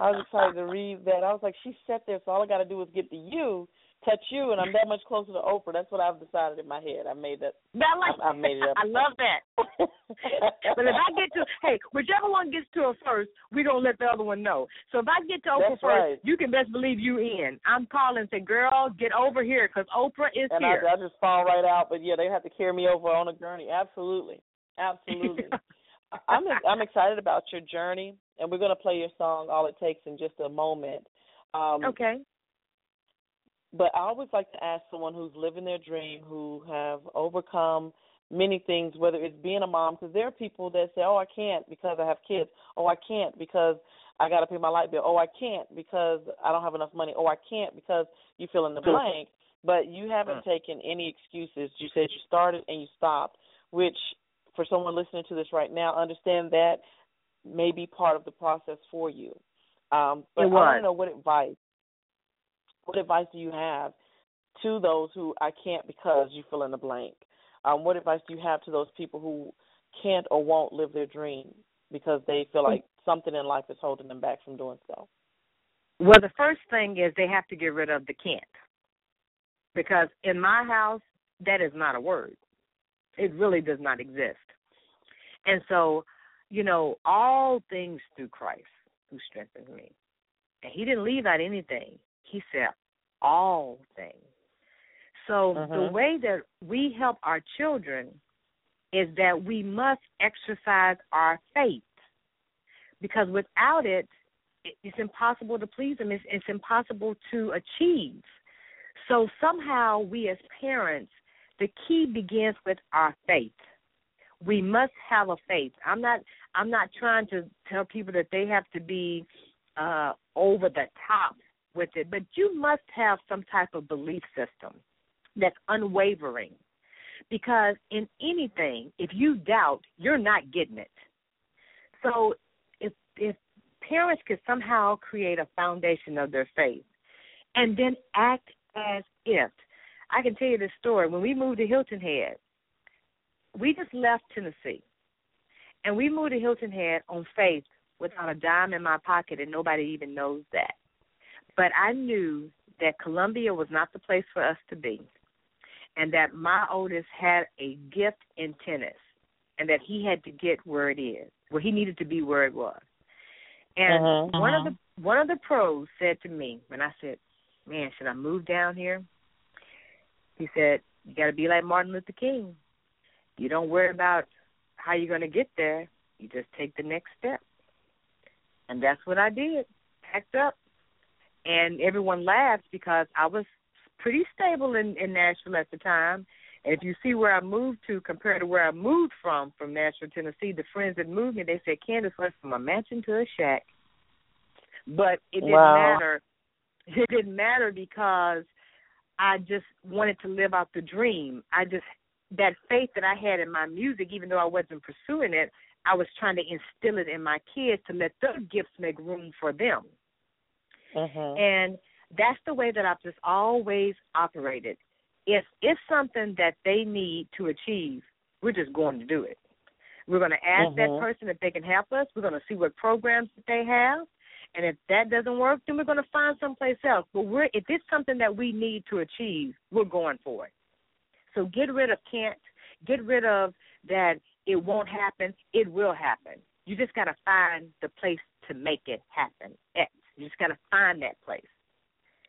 I was excited to read that. I was like, she sat there, so all I got to do is get to you, touch you, and I'm that much closer to Oprah. That's what I've decided in my head. I made that. I like. I, I made it up. I love that. but if I get to, hey, whichever one gets to her first, we don't let the other one know. So if I get to Oprah That's first, right. you can best believe you in. I'm calling, and say, girl, get over here, because Oprah is and here. I, I just fall right out. But yeah, they have to carry me over on a journey. Absolutely, absolutely. I'm I'm excited about your journey, and we're gonna play your song "All It Takes" in just a moment. Um, okay. But I always like to ask someone who's living their dream, who have overcome many things, whether it's being a mom, because there are people that say, "Oh, I can't because I have kids. Oh, I can't because I got to pay my light bill. Oh, I can't because I don't have enough money. Oh, I can't because you fill in the blank." But you haven't taken any excuses. You said you started and you stopped, which for someone listening to this right now, understand that may be part of the process for you. Um, but I want to know what advice, what advice do you have to those who I can't because you fill in the blank? Um, what advice do you have to those people who can't or won't live their dream because they feel like something in life is holding them back from doing so? Well, the first thing is they have to get rid of the can't. Because in my house, that is not a word. It really does not exist. And so, you know, all things through Christ who strengthens me. And he didn't leave out anything. He said all things. So the Mhm. way that we help our children is that we must exercise our faith. Because without it, it- it's impossible to please them. It's, it's impossible to achieve. So somehow we as parents, the key begins with our faith. We must have a faith. I'm not I'm not trying to tell people that they have to be uh over the top with it, but you must have some type of belief system that's unwavering. Because in anything, if you doubt, you're not getting it. So if if parents could somehow create a foundation of their faith and then act as if I can tell you this story. When we moved to Hilton Head, we just left Tennessee. And we moved to Hilton Head on faith without a dime in my pocket and nobody even knows that. But I knew that Columbia was not the place for us to be. And that my oldest had a gift in tennis and that he had to get where it is, where he needed to be where it was. And Mhm. one of the one of the pros said to me when I said, "Man, should I move down here?" He said, "You got to be like Martin Luther King. You don't worry about how you're going to get there. You just take the next step." And that's what I did. Packed up, and everyone laughed because I was pretty stable in in Nashville at the time. And if you see where I moved to compared to where I moved from, from Nashville, Tennessee, the friends that moved me, they said, Candace went from a mansion to a shack. But it didn't Wow. matter. It didn't matter because I just wanted to live out the dream. I just that faith that I had in my music, even though I wasn't pursuing it, I was trying to instill it in my kids to let their gifts make room for them. Mhm. And that's the way that I've just always operated. If it's something that they need to achieve, we're just going to do it. We're going to ask that Mhm. person if they can help us. We're going to see what programs that they have. And if that doesn't work, then we're going to find someplace else. But we're if it's something that we need to achieve, we're going for it. So get rid of can't, get rid of that it won't happen, it will happen. You just got to find the place to make it happen. At. You just got to find that place.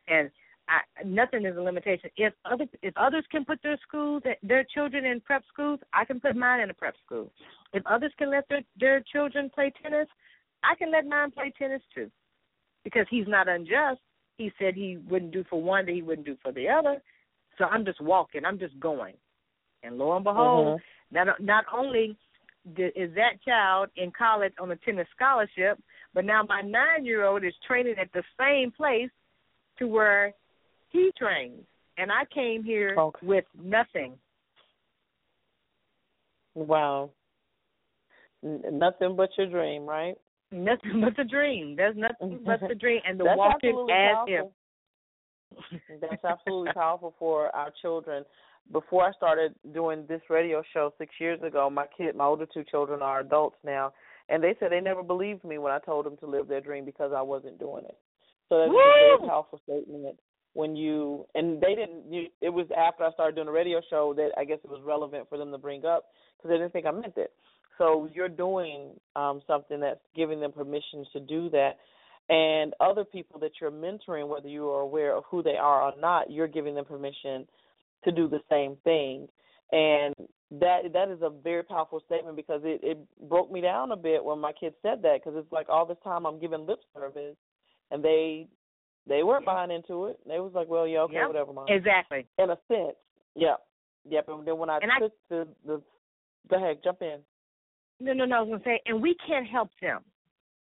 And I, nothing is a limitation. If other if others can put their schools their children in prep schools, I can put mine in a prep school. If others can let their their children play tennis, I can let mine play tennis too. Because he's not unjust. He said he wouldn't do for one that he wouldn't do for the other. So I'm just walking. I'm just going. And lo and behold, Mhm. not not only is that child in college on a tennis scholarship, but now my nine year old is training at the same place to where he trains. And I came here Okay. with nothing. Wow. N- nothing but your dream, right? Nothing but the dream. There's nothing but the dream and the walking as powerful. That's absolutely powerful for our children. Before I started doing this radio show six years ago, my kid, my older two children are adults now, and they said they never believed me when I told them to live their dream because I wasn't doing it. So that's a very powerful statement when you and they didn't. You, it was after I started doing a radio show that I guess it was relevant for them to bring up because they didn't think I meant it. So you're doing um, something that's giving them permission to do that, and other people that you're mentoring, whether you are aware of who they are or not, you're giving them permission to do the same thing. And that that is a very powerful statement because it it broke me down a bit when my kids said that because it's like all this time I'm giving lip service, and they they weren't buying into it. They was like, well, yeah, okay, Yep. whatever, mom. Exactly. In a sense, yep, yep. And then when I And I- the the go ahead, jump in. No, no, no. I was gonna say, and we can't help them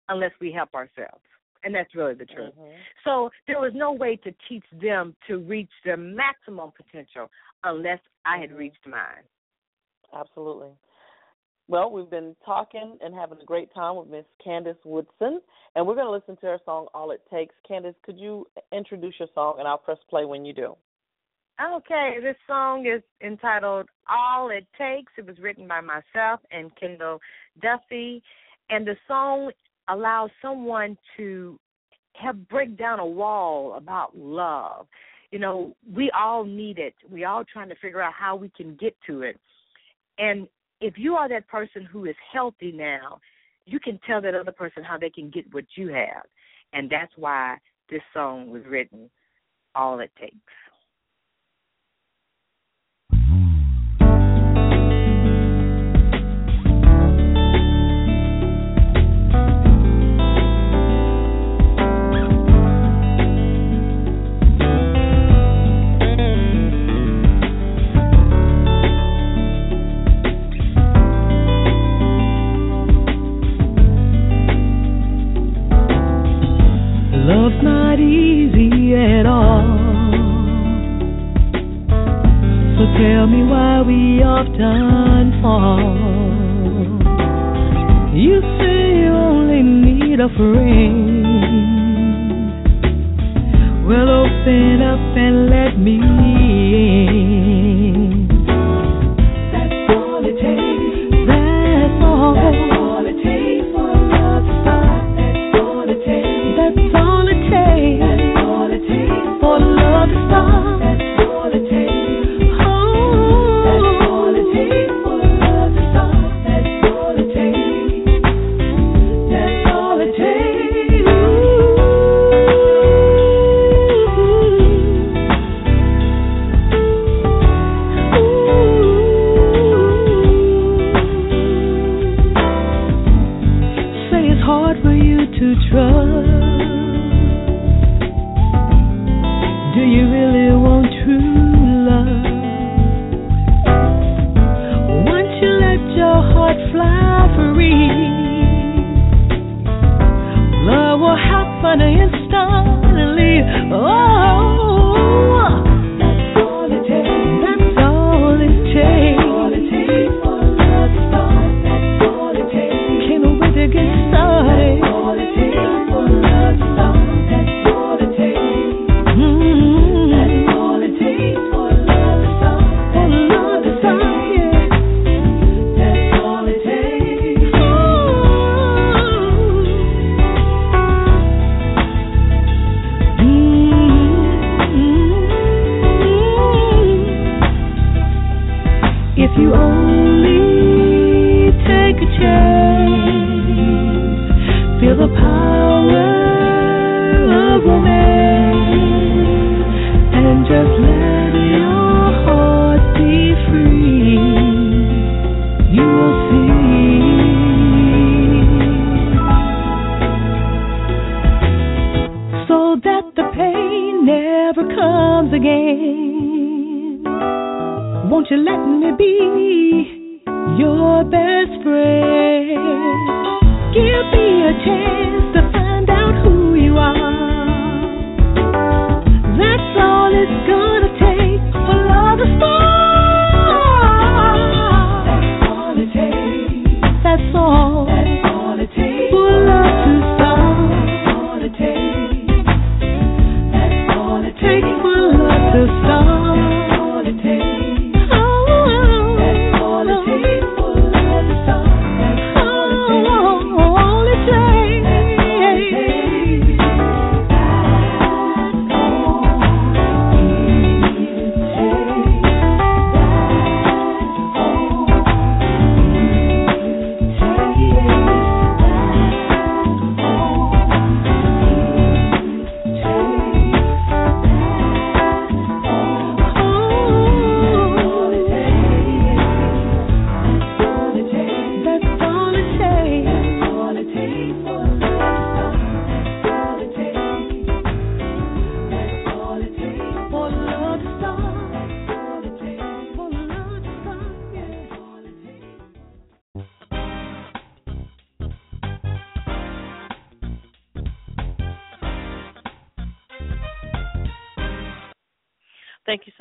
unless we help ourselves, and that's really the truth. Mhm. So there was no way to teach them to reach their maximum potential unless I had Mhm. reached mine. Absolutely. Well, we've been talking and having a great time with Miss Candace Woodson, and we're going to listen to her song "All It Takes." Candace, could you introduce your song, and I'll press play when you do. Okay, this song is entitled All It Takes. It was written by myself and Kendall Duffy. And the song allows someone to help break down a wall about love. You know, we all need it. We all trying to figure out how we can get to it. And if you are that person who is healthy now, you can tell that other person how they can get what you have. And that's why this song was written, All It Takes. Tell me why we often fall. You say you only need a friend. Well, open up and let me in.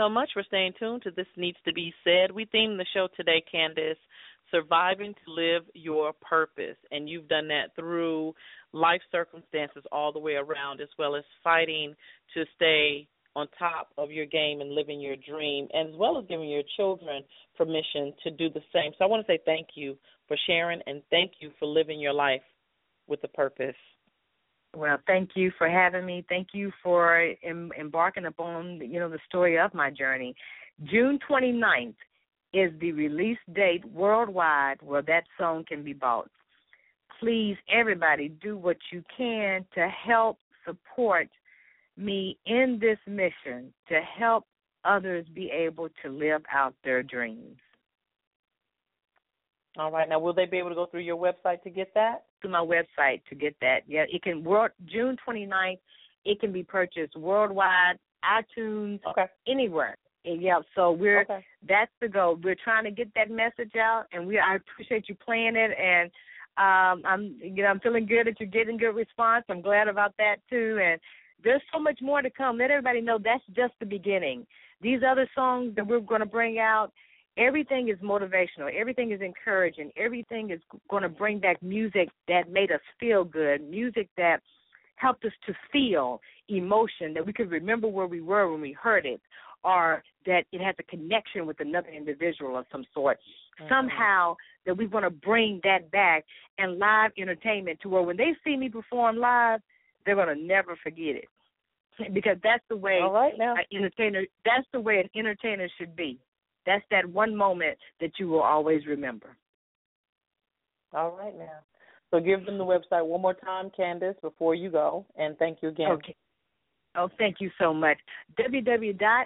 So much for staying tuned to This Needs to Be Said. We themed the show today, Candace, surviving to live your purpose. And you've done that through life circumstances all the way around, as well as fighting to stay on top of your game and living your dream, as well as giving your children permission to do the same. So I want to say thank you for sharing and thank you for living your life with a purpose. Well, thank you for having me. Thank you for em- embarking upon you know the story of my journey. June 29th is the release date worldwide where that song can be bought. Please, everybody, do what you can to help support me in this mission to help others be able to live out their dreams. All right. Now, will they be able to go through your website to get that? To my website to get that. Yeah, it can work June 29th. It can be purchased worldwide, iTunes, okay. anywhere. And Yeah, so we're okay. that's the goal. We're trying to get that message out, and we I appreciate you playing it, and um, I'm you know I'm feeling good that you're getting good response. I'm glad about that too, and there's so much more to come. Let everybody know that's just the beginning. These other songs that we're going to bring out, everything is motivational, everything is encouraging, everything is going to bring back music that made us feel good, music that helped us to feel emotion, that we could remember where we were when we heard it, or that it has a connection with another individual of some sort. Mm-hmm. Somehow that we want to bring that back and live entertainment to where when they see me perform live, they're going to never forget it because that's the way All right, now. an entertainer that's the way an entertainer should be. That's that one moment that you will always remember. All right now. So give them the website one more time, Candace, before you go, and thank you again. Okay. Oh, thank you so much. www.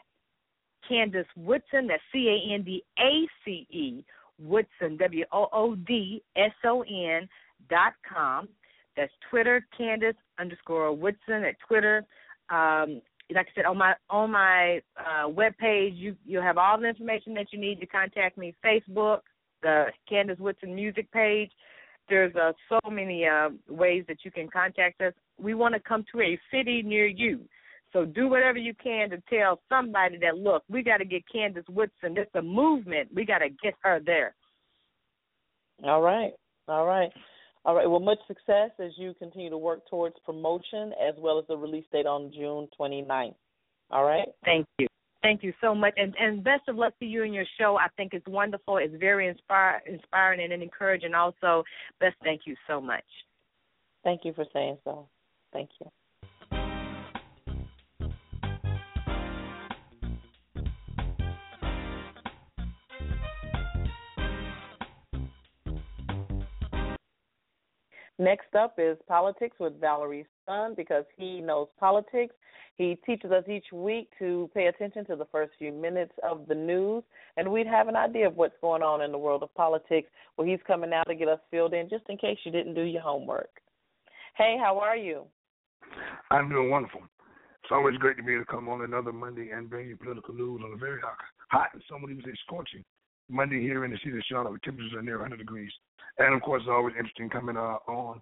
Candace Woodson, that's C A N D A C E Woodson, W O O D S O N dot com. That's Twitter, Candace underscore Woodson at Twitter. Um, like I said, on my on my uh, web page, you you'll have all the information that you need to contact me. Facebook, the Candace Woodson music page. There's uh, so many uh, ways that you can contact us. We want to come to a city near you. So do whatever you can to tell somebody that look, we got to get Candace Woodson. It's a movement. We got to get her there. All right, all right, all right. Well, much success as you continue to work towards promotion as well as the release date on June 29th. All right. Thank you. Thank you so much, and and best of luck to you and your show. I think it's wonderful. It's very inspire, inspiring and encouraging. Also, best thank you so much. Thank you for saying so. Thank you. Next up is Politics with Valerie's Son because he knows politics. He teaches us each week to pay attention to the first few minutes of the news, and we'd have an idea of what's going on in the world of politics. Well, he's coming now to get us filled in just in case you didn't do your homework. Hey, how are you? I'm doing wonderful. It's always great to be able to come on another Monday and bring you political news on a very hot, hot and some would even say scorching Monday here in the city of Charlotte temperatures are near 100 degrees. And of course, it's always interesting coming uh, on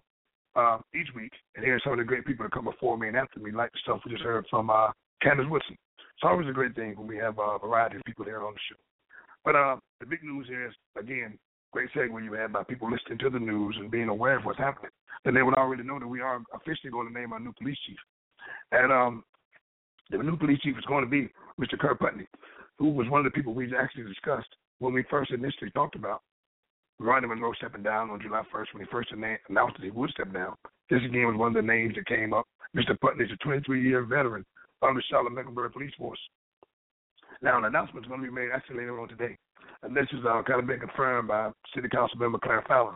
uh, each week and hearing some of the great people that come before me and after me, like the stuff we just heard from uh, Candace Woodson. It's always a great thing when we have uh, a variety of people here on the show. But uh, the big news here is, again, great segue you had by people listening to the news and being aware of what's happening. Then they would already know that we are officially going to name our new police chief. And um, the new police chief is going to be Mr. Kerr Putney, who was one of the people we actually discussed when we first initially talked about Rodney Monroe stepping down on July 1st when he first announced that he would step down. This again was one of the names that came up. Mr. Putney is a 23 year veteran of the Charlotte Mecklenburg Police Force. Now, an announcement is going to be made actually later on today. And this has uh, kind of been confirmed by City Council member Claire Fowler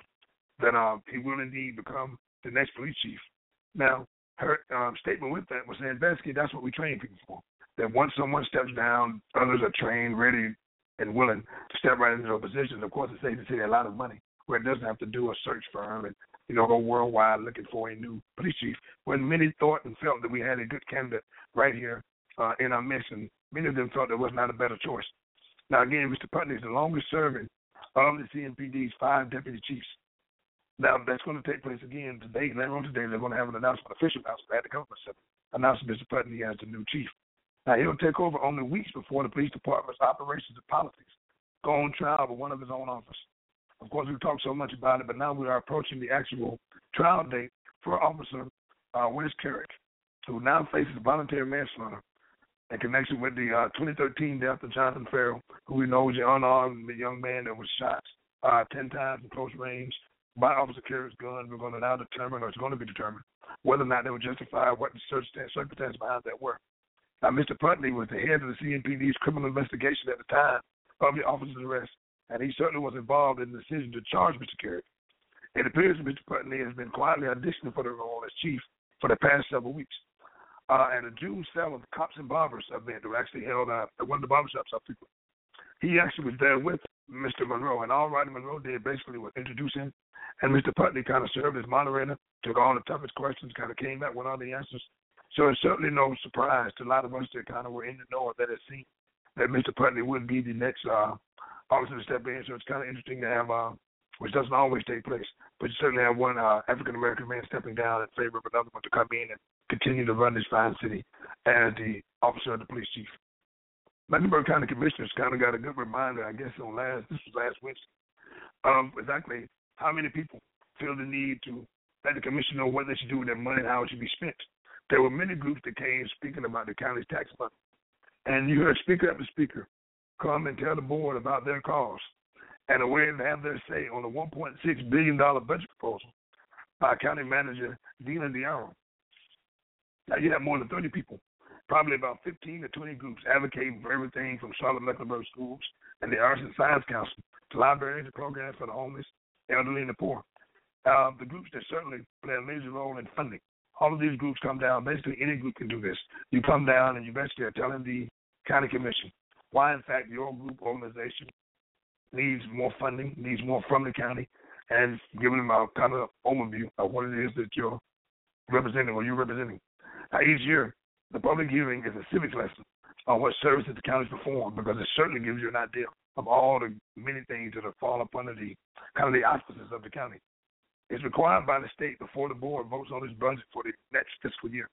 that uh, he will indeed become the next police chief. Now, her um, statement with that was saying, basically, that's what we train people for. That once someone steps down, others are trained, ready, and willing to step right into those positions. Of course, it saves the city a lot of money, where it doesn't have to do a search firm and you know go worldwide looking for a new police chief. When many thought and felt that we had a good candidate right here uh, in our midst, and many of them felt there was not a better choice. Now, again, Mr. Putney is the longest serving of the CMPD's five deputy chiefs. Now, that's going to take place again today. Later on today, they're going to have an announcement, official announcement at the government center, announcing Mr. Putney as the new chief. Now, he'll take over only weeks before the police department's operations and politics go on trial with one of his own office. Of course, we've talked so much about it, but now we are approaching the actual trial date for Officer uh, Wes Kerrick, who now faces voluntary manslaughter in connection with the uh, 2013 death of Jonathan Ferrell, who we know is the unarmed young man that was shot uh, 10 times in close range by Officer Kerrick's gun. We're going to now determine, or it's going to be determined, whether or not they were justified, what the circumstances behind that were. Now, Mr. Putney was the head of the CMPD's criminal investigation at the time of the officer's arrest, and he certainly was involved in the decision to charge Mr. Kerrick. It appears that Mr. Putney has been quietly auditioning for the role as chief for the past several weeks. Uh, at a June 7th Cops and Barbers event that was actually held uh, at one of the barbershops up people. He actually was there with Mr. Monroe, and all Rodney Monroe did basically was introduce him, and Mr. Putney kind of served as moderator, took all the toughest questions, kind of came back with all the answers. So it's certainly no surprise to a lot of us that kind of were in the know that it seemed that Mr. Putney would be the next uh, officer to step in. So it's kind of interesting to have uh, which doesn't always take place. But you certainly have one uh, African American man stepping down in favor of another one to come in and continue to run this fine city as the officer of the police chief. Mecklenburg County Commissioners kind of got a good reminder, I guess, on last this was last Wednesday, of exactly how many people feel the need to let the commission know what they should do with their money and how it should be spent. There were many groups that came speaking about the county's tax money, and you heard speaker after speaker come and tell the board about their cause and a way to have their say on the $1.6 billion budget proposal by County Manager Dena Diorio. Now, you have more than 30 people, probably about 15 to 20 groups advocating for everything from Charlotte Mecklenburg schools and the Arts and Science Council to libraries and programs for the homeless, elderly, and the poor. Uh, the groups that certainly play a major role in funding. All of these groups come down. Basically, any group can do this. You come down and you basically are telling the county commission why, in fact, your group organization needs more funding, needs more from the county, and giving them a kind of overview of what it is that you're representing or you're representing. Now, each year, the public hearing is a civics lesson on what services the counties perform because it certainly gives you an idea of all the many things that are fall up under the kind of the auspices of the county. It's required by the state before the board votes on its budget for the next fiscal year.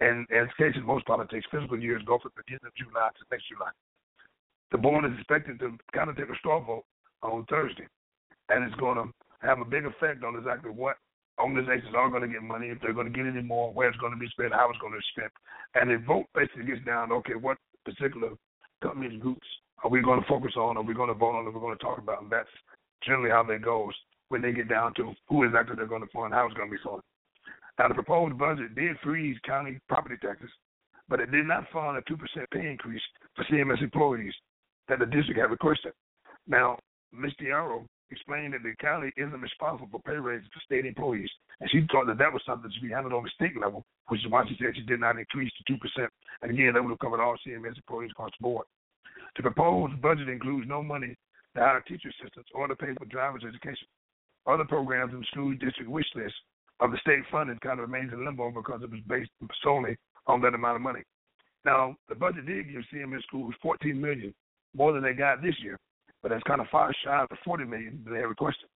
And as case in most politics, fiscal years go from the beginning of July to next July. The board is expected to kind of take a straw vote on Thursday, and it's going to have a big effect on exactly what organizations are going to get money, if they're going to get any more, where it's going to be spent, how it's going to be spent. And the vote basically gets down okay, what particular companies, groups are we going to focus on, are we going to vote on, are we going to talk about? And that's generally how that goes when they get down to who exactly they're going to fund, how it's going to be funded. Now, the proposed budget did freeze county property taxes, but it did not fund a 2% pay increase for CMS employees that the district had requested. Now, Ms. Diorio explained that the county isn't responsible for pay raises for state employees, and she thought that that was something to be handled on the state level, which is why she said she did not increase to 2%. And again, that would have covered all CMS employees across the board. The proposed budget includes no money to hire teacher assistants or to pay for driver's education. Other programs in school district wish list of the state funding kind of remains in limbo because it was based solely on that amount of money. Now, the budget did give CMS schools 14 million more than they got this year, but that's kind of far shy of the 40 million they requested.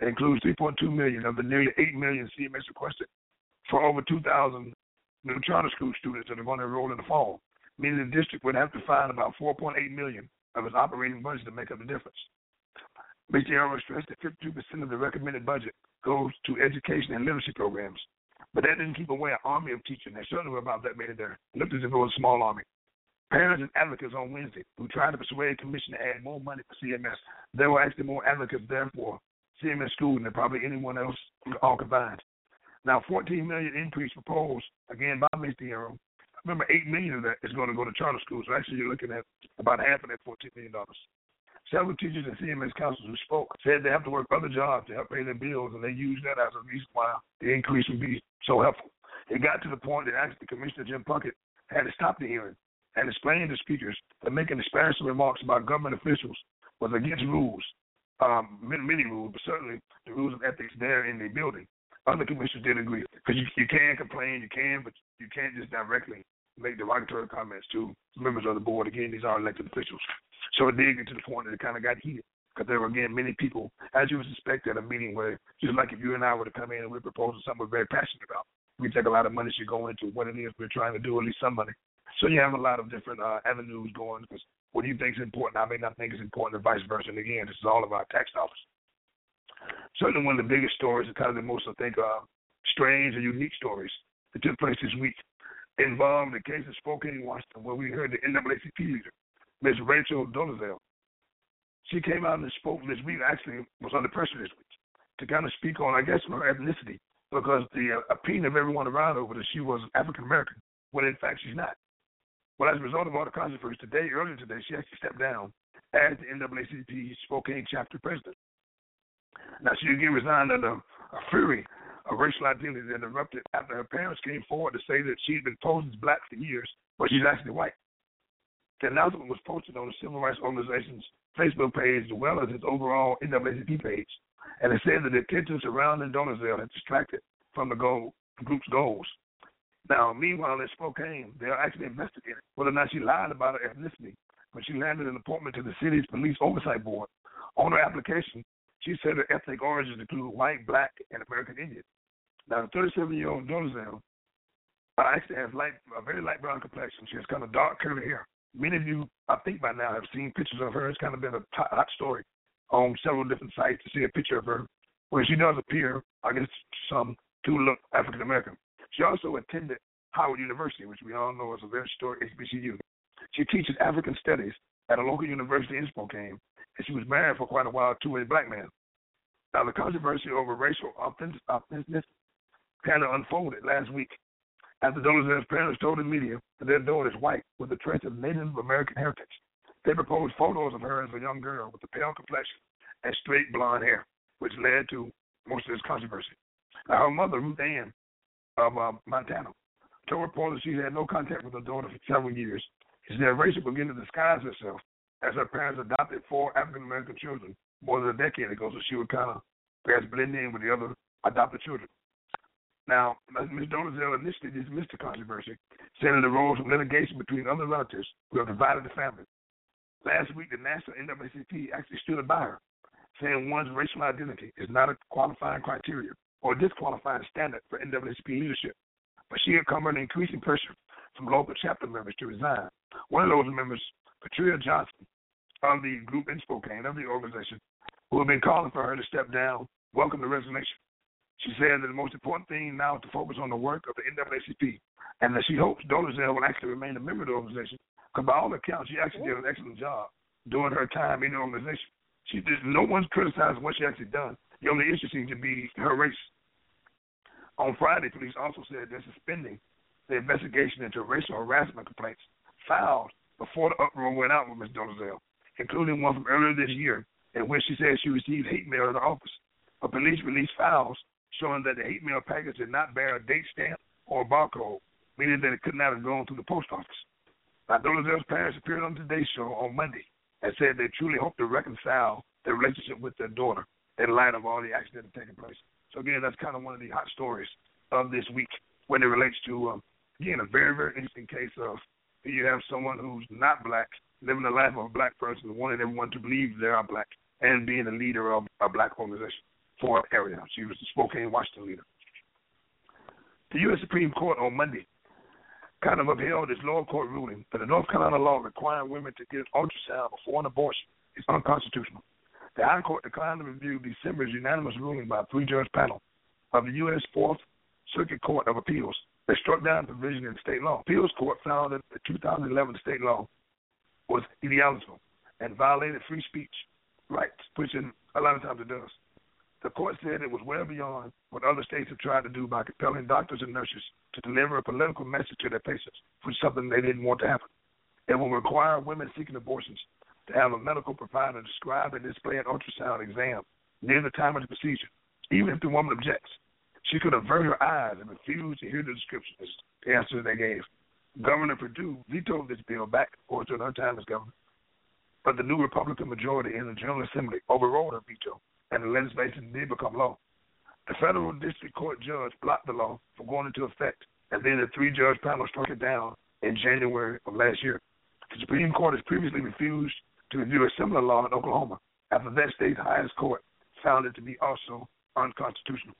It includes 3.2 million of the nearly 8 million CMS requested for over 2,000 new charter school students that are going to enroll in the fall, meaning the district would have to find about 4.8 million of its operating budget to make up the difference. BTR stressed that 52% of the recommended budget goes to education and literacy programs, but that didn't keep away an army of teachers. There certainly were about that many there. It looked as if it was a small army parents and advocates on Wednesday who tried to persuade the commission to add more money for CMS. There were actually more advocates there for CMS schools than probably anyone else all combined. Now, 14 million increase proposed again by Ms. Diorio. Remember, 8 million of that is going to go to charter schools. So actually, you're looking at about half of that 14 million dollars. Several teachers and CMS counselors who spoke said they have to work other jobs to help pay their bills, and they use that as a reason why the increase would be so helpful. It got to the point that actually Commissioner Jim Puckett had to stop the hearing and explaining to speakers that making disparaging remarks about government officials was against rules, um, many, many rules, but certainly the rules of ethics there in the building. Other commissioners did agree because you, you can complain, you can, but you can't just directly make derogatory comments to members of the board. Again, these are elected officials. So it did get to the point that it kind of got heated because there were again many people, as you would suspect, at a meeting where just like if you and I were to come in and we're proposing something we're very passionate about, we take a lot of money to go into what it is we're trying to do, at least some money So you have a lot of different uh, avenues going because what you think is important, I may not think is important, and vice versa. And again, this is all about tax dollars. Certainly, one of the biggest stories, and kind of the most, I think, uh, strange and unique stories that took place this week involved the case of Spokane, Washington, where we heard the NAACP leader, Ms. Rachel Dolezal. She came out and spoke this week, actually was under pressure this week, to kind of speak on, I guess, her ethnicity, because the uh, opinion of everyone around her was that she was African American, when in fact she's not. Well, as a result of all the controversy today, earlier today, she actually stepped down as the NAACP Spokane chapter president. Now, she again resigned under a fury of racial identity that erupted after her parents came forward to say that she had been posing as black for years, but she's actually white. The announcement was posted on the Civil Rights Organization's Facebook page as well as its overall NAACP page, and it said that the attention surrounding Dolezal had distracted from the goal, group's goals. Now, meanwhile, in Spokane, they are actually investigating whether or not she lied about her ethnicity when she landed an appointment to the city's police oversight board. On her application, she said her ethnic origins include white, black, and American Indian. Now, the 37 year old uh, actually has light, a very light brown complexion. She has kind of dark curly hair. Many of you, I think by now, have seen pictures of her. It's kind of been a hot story on several different sites to see a picture of her where she does appear, I guess, some to look African American. She also attended Howard University, which we all know is a very historic HBCU. She teaches African studies at a local university in Spokane, and she was married for quite a while to a black man. Now, the controversy over racial authenticity kind of unfolded last week after Dolezal's parents told the media that their daughter is white with a trace of Native American heritage. They proposed photos of her as a young girl with a pale complexion and straight blonde hair, which led to most of this controversy. Now, her mother, Ruth Ann of uh, Montana, told reporters she had no contact with her daughter for several years. She said Rachel began to disguise herself as her parents adopted four African American children more than a decade ago, so she would kind of, guess, blend in with the other adopted children. Now, Ms. Dolezal initially dismissed the controversy, saying it arose from litigation between other relatives who have divided the family. Last week, the National NAACP actually stood by her, saying one's racial identity is not a qualifying criteria or disqualifying standard for NAACP leadership. But she had come under increasing pressure from local chapter members to resign. One of those members, Patricia Johnson, of the group in Spokane, of the organization, who have been calling for her to step down, welcomed the resignation. She said that the most important thing now is to focus on the work of the NAACP and that she hopes Dolezal will actually remain a member of the organization because by all accounts, she actually did an excellent job during her time in the organization. She did, no one's criticized what she actually done. The only issue seems to be her race. On Friday, police also said they're suspending the investigation into racial harassment complaints filed before the uproar went out with Ms. Dolezal, including one from earlier this year in which she said she received hate mail in the office. But police released files showing that the hate mail package did not bear a date stamp or a barcode, meaning that it could not have gone through the post office. Now, Dolezal's parents appeared on today's show on Monday and said they truly hope to reconcile their relationship with their daughter in light of all the action that had taken place. So again, that's kind of one of the hot stories of this week when it relates to um, again a very very interesting case of you have someone who's not black living the life of a black person, wanting everyone to believe they are black, and being a leader of a black organization for area. She was the Spokane, Washington leader. The U.S. Supreme Court on Monday kind of upheld its lower court ruling that the North Carolina law requiring women to get an ultrasound before an abortion is unconstitutional. The High Court declined to review December's unanimous ruling by a three-judge panel of the U.S. Fourth Circuit Court of Appeals that struck down a provision in state law. Appeals Court found that the 2011 state law was illegal and violated free speech rights, which in a lot of times it does. The court said it was well beyond what other states have tried to do by compelling doctors and nurses to deliver a political message to their patients, is something they didn't want to happen. It will require women seeking abortions to have a medical provider describe and display an ultrasound exam near the time of the procedure, even if the woman objects. She could avert her eyes and refuse to hear the description, is the answer they gave. Governor Perdue vetoed this bill back, of course, during her time as governor. But the new Republican majority in the General Assembly overrode her veto and the legislation did become law. The federal district court judge blocked the law from going into effect, and then the three judge panel struck it down in January of last year. The Supreme Court has previously refused to review a similar law in Oklahoma after that state's highest court found it to be also unconstitutional.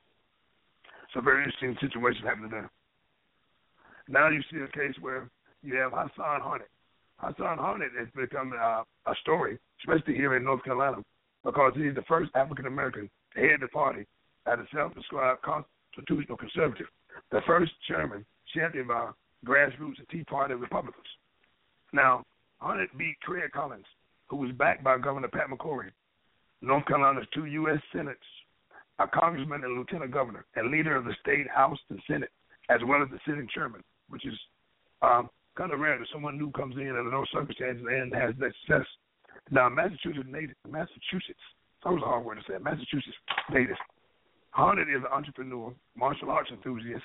It's a very interesting situation happening there. Now you see a case where you have Hasan Harnett. Hasan Harnett has become uh, a story, especially here in North Carolina, because he's the first African American to head the party as a self-described constitutional conservative, the first chairman, champion by grassroots and Tea Party Republicans. Now, Harnett beat Craig Collins, who was backed by Governor Pat McCrory, North Carolina's two U.S. Senates, a congressman and lieutenant governor, and leader of the state House and Senate, as well as the sitting chairman, which is um, kind of rare that someone new comes in under those circumstances and has that success. Now, Massachusetts native, Massachusetts, that was a hard word to say, Massachusetts native. Harnett is an entrepreneur, martial arts enthusiast,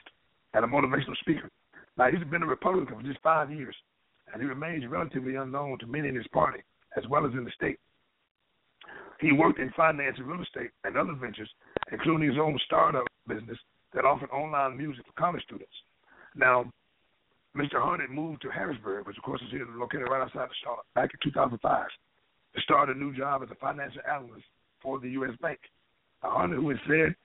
and a motivational speaker. Now, he's been a Republican for just five years, and he remains relatively unknown to many in his party, as well as in the state. He worked in finance and real estate and other ventures, including his own startup business that offered online music for college students. Now, Mr. Harnett moved to Harrisburg, which of course is located right outside of Charlotte, back in 2005, to start a new job as a financial analyst for the U.S. Bank. Who had said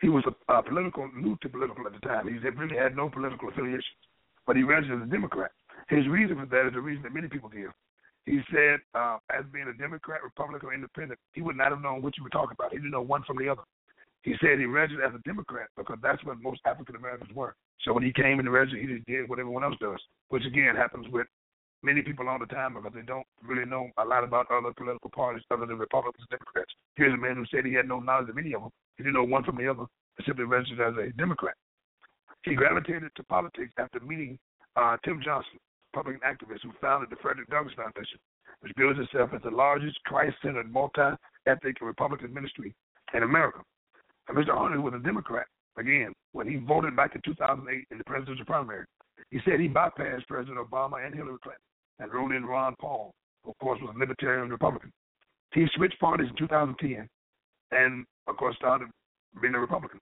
he was a, a political, new to political at the time, he really had no political affiliations, but he registered as a Democrat. His reason for that is the reason that many people give. He said, uh, as being a Democrat, Republican, or Independent, he would not have known what you were talking about. He didn't know one from the other. He said he registered as a Democrat because that's what most African Americans were. So when he came in the register, he just did what everyone else does, which again happens with many people all the time because they don't really know a lot about other political parties other than Republicans and Democrats. Here's a man who said he had no knowledge of any of them. He didn't know one from the other, simply registered as a Democrat. He gravitated to politics after meeting uh, Tim Johnson, Republican activist who founded the Frederick Douglass Foundation, which bills itself as the largest Christ-centered multi-ethnic Republican ministry in America. And Mr. Hunter was a Democrat, again, when he voted back in 2008 in the presidential primary. He said he bypassed President Obama and Hillary Clinton and wrote in Ron Paul, who of course was a libertarian Republican. He switched parties in 2010 and, of course, started being a Republican.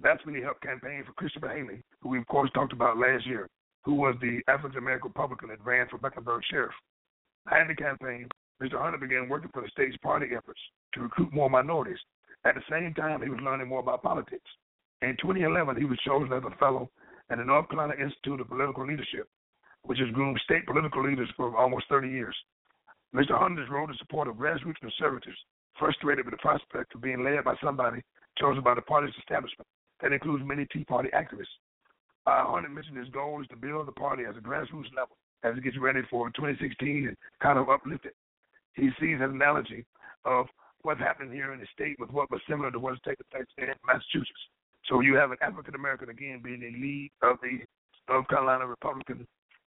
That's when he helped campaign for Christopher Haley, who we, of course, talked about last year, who was the African American Republican that ran for Mecklenburg Sheriff. Behind the campaign, Mr. Hunter began working for the state's party efforts to recruit more minorities at the same time, he was learning more about politics. In 2011, he was chosen as a fellow at the North Carolina Institute of Political Leadership, which has groomed state political leaders for almost 30 years. Mr. Hunter's role in support of grassroots conservatives, frustrated with the prospect of being led by somebody chosen by the party's establishment. That includes many Tea Party activists. Uh, Hunter mentioned his goal is to build the party as a grassroots level as it gets ready for 2016 and kind of uplift it. He sees an analogy of what's happening here in the state with what was similar to what's taking place in Massachusetts. So you have an African American again being the lead of the North Carolina Republican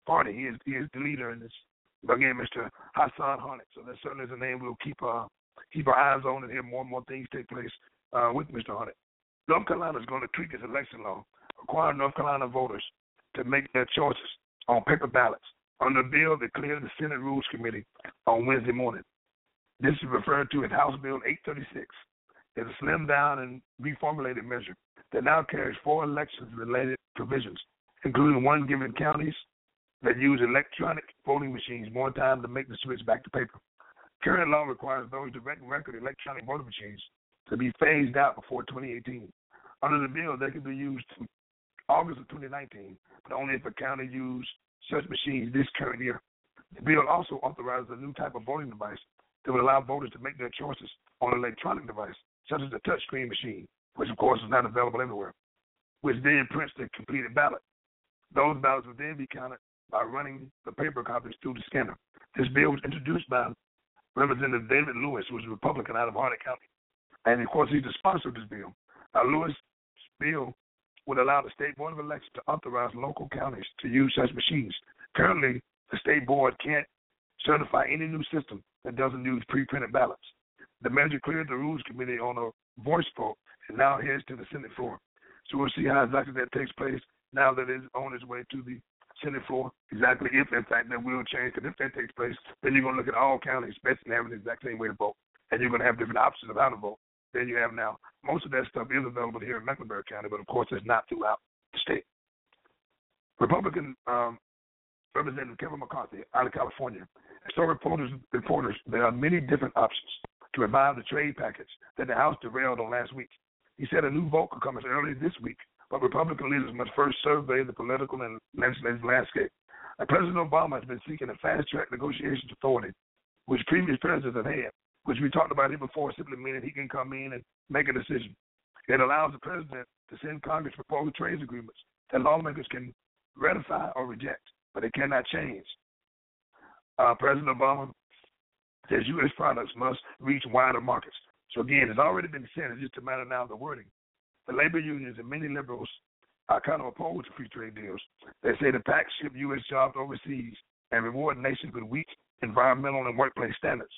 Party. He is he is the leader in this. Again, Mr. Hasan Harnett. So that certainly is a name we'll keep uh keep our eyes on and hear more and more things take place uh, with Mr. Harnett. North Carolina is going to tweak its election law, requiring North Carolina voters to make their choices on paper ballots under a bill that cleared the Senate Rules Committee on Wednesday morning. This is referred to as House Bill 836. It's a slimmed down and reformulated measure that now carries four elections related provisions, including one giving counties that use electronic voting machines more time to make the switch back to paper. Current law requires those direct record electronic voting machines to be phased out before 2018. Under the bill, they can be used August of 2019, but only if a county use such machines this current year. The bill also authorizes a new type of voting device that would allow voters to make their choices on an electronic device, such as a touchscreen machine, which of course is not available everywhere, which then prints the completed ballot. Those ballots would then be counted by running the paper copies through the scanner. This bill was introduced by Representative David Lewis, who is a Republican out of Harnett County. And of course, he's the sponsor of this bill. Now, Lewis' bill would allow the State Board of Elections to authorize local counties to use such machines. Currently, the State Board can't certify any new system that doesn't use pre-printed ballots. The measure cleared the Rules Committee on a voice vote and now heads to the Senate floor. So we'll see how exactly that takes place now that it's on its way to the Senate floor. Exactly if, in fact, that will change. Because if that takes place, then you're going to look at all counties, especially having the exact same way to vote. And you're going to have different options of how to vote than you have now. Most of that stuff is available here in Mecklenburg County, but of course, it's not throughout the state. Republican um, Representative Kevin McCarthy out of California so reporters, reporters, there are many different options to revive the trade package that the House derailed on last week. He said a new vote could come as early this week but Republican leaders must first survey the political and legislative landscape. Now, President Obama has been seeking a fast track negotiations authority, which previous presidents have had, which we talked about here before, simply meaning he can come in and make a decision. It allows the president to send Congress proposed trade agreements that lawmakers can ratify or reject, but it cannot change. Uh, President Obama says U.S. products must reach wider markets. So again, it's already been said. It's just a matter now of the wording. The labor unions and many liberals are kind of opposed to free trade deals. They say the pact ship U.S. jobs overseas and reward nations with weak environmental and workplace standards.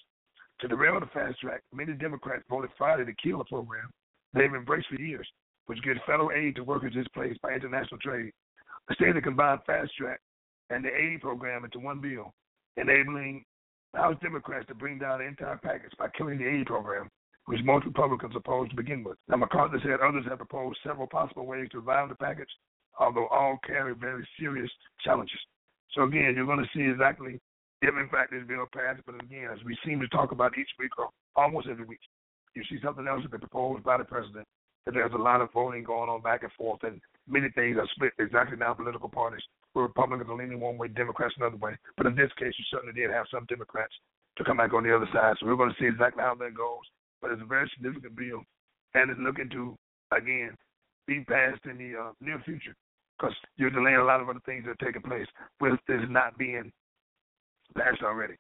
To derail the fast track, many Democrats voted Friday to kill the program they've embraced for years, which gives federal aid to workers displaced by international trade. The state to combine fast track and the aid program into one bill, enabling House Democrats to bring down the entire package by killing the aid program, which most Republicans opposed to begin with. Now, McCarthy said others have proposed several possible ways to revive the package, although all carry very serious challenges. So, again, you're going to see exactly if, in fact, this bill passes. But again, as we seem to talk about each week or almost every week, you see something else that's been proposed by the president. That there's a lot of voting going on back and forth, and many things are split exactly now political parties where Republicans are leaning one way, Democrats another way. But in this case, you certainly did have some Democrats to come back on the other side. So we're going to see exactly how that goes. But it's a very significant bill, and it's looking to again be passed in the uh, near future because you're delaying a lot of other things that are taking place with this not being passed already.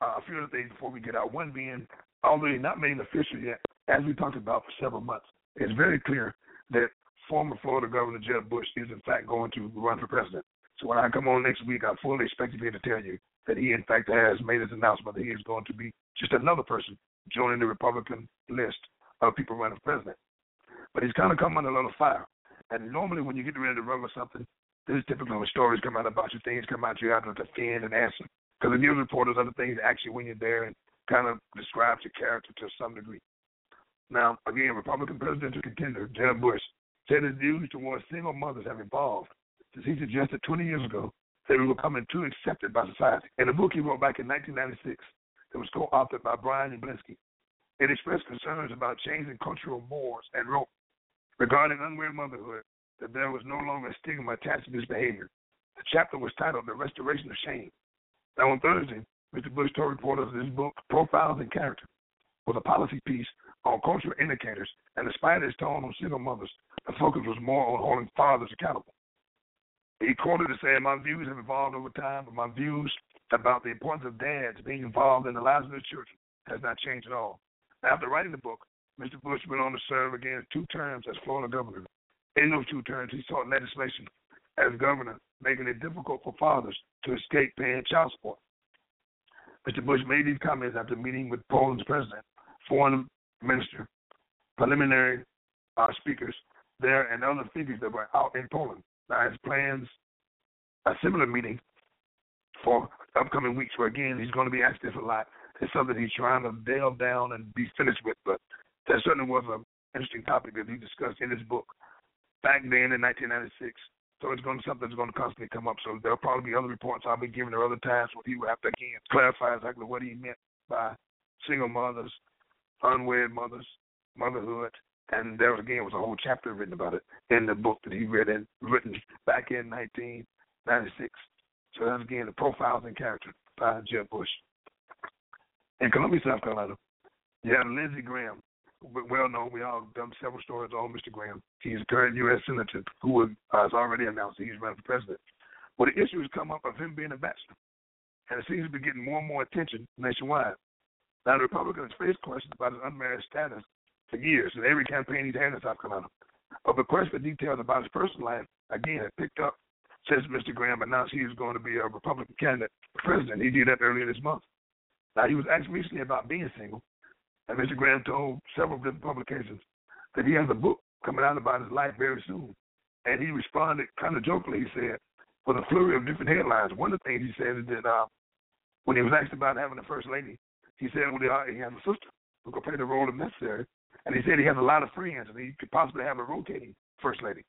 Uh, a few other things before we get out. One being, although not made official yet, as we talked about for several months, it's very clear that former Florida Governor Jeb Bush is in fact going to run for president. So when I come on next week, I fully expect to be able to tell you that he in fact has made his announcement that he is going to be just another person joining the Republican list of people running for president. But he's kind of come under a little fire. And normally when you get ready to run for something, this is typically when stories come out about you, things come out you have to defend and answer. Because the news reporters, other things actually when you're there and kind of describes your character to some degree. Now, again, Republican presidential contender Jeb Bush said his views towards single mothers have evolved since he suggested 20 years ago that we were becoming too accepted by society. In a book he wrote back in 1996 that was co-authored by Brian Yablonski, it expressed concerns about changing cultural mores and wrote regarding unwed motherhood that there was no longer stigma attached to this behavior. The chapter was titled The Restoration of Shame. Now on Thursday, Mr. Bush told reporters of his book, Profiles in Character, was a policy piece on cultural indicators, and despite its tone on single mothers, the focus was more on holding fathers accountable. He quoted as saying, My views have evolved over time, but my views about the importance of dads being involved in the lives of their children has not changed at all. After writing the book, Mr. Bush went on to serve again two terms as Florida governor. In those two terms, he sought legislation as governor, making it difficult for fathers to escape paying child support. Mr. Bush made these comments after meeting with Poland's president, foreign minister, preliminary uh, speakers there, and other figures that were out in Poland. Now, his plans a similar meeting for upcoming weeks, where again he's going to be asked this a lot. It's something he's trying to delve down and be finished with, but that certainly was an interesting topic that he discussed in his book back then in 1996. So it's going to something going to constantly come up. So there'll probably be other reports I'll be giving or other times where he will have to again clarify exactly what he meant by single mothers, unwed mothers, motherhood, and there was again was a whole chapter written about it in the book that he read in written back in 1996. So that's again the profiles and character by Jeb Bush. In Columbia, South Carolina, you have Lindsey Graham, well known. We all done several stories on Mr. Graham. He's a current U.S. senator who uh, has already announced that he's running for president. Well, the issue has come up of him being a bachelor, and it seems to be getting more and more attention nationwide. Now, the Republicans face questions about his unmarried status for years in every campaign he's had in South Carolina. But requests for details about his personal life, again, have picked up since Mr. Graham announced he was going to be a Republican candidate for president. He did that earlier this month. Now, he was asked recently about being single, and Mr. Graham told several different publications that he has a book coming out about his life very soon. And he responded kind of jokingly, he said, with a flurry of different headlines. One of the things he said is that uh, when he was asked about having a first lady, he said well, he has a sister who could play the role if necessary. And he said he has a lot of friends and he could possibly have a rotating first lady.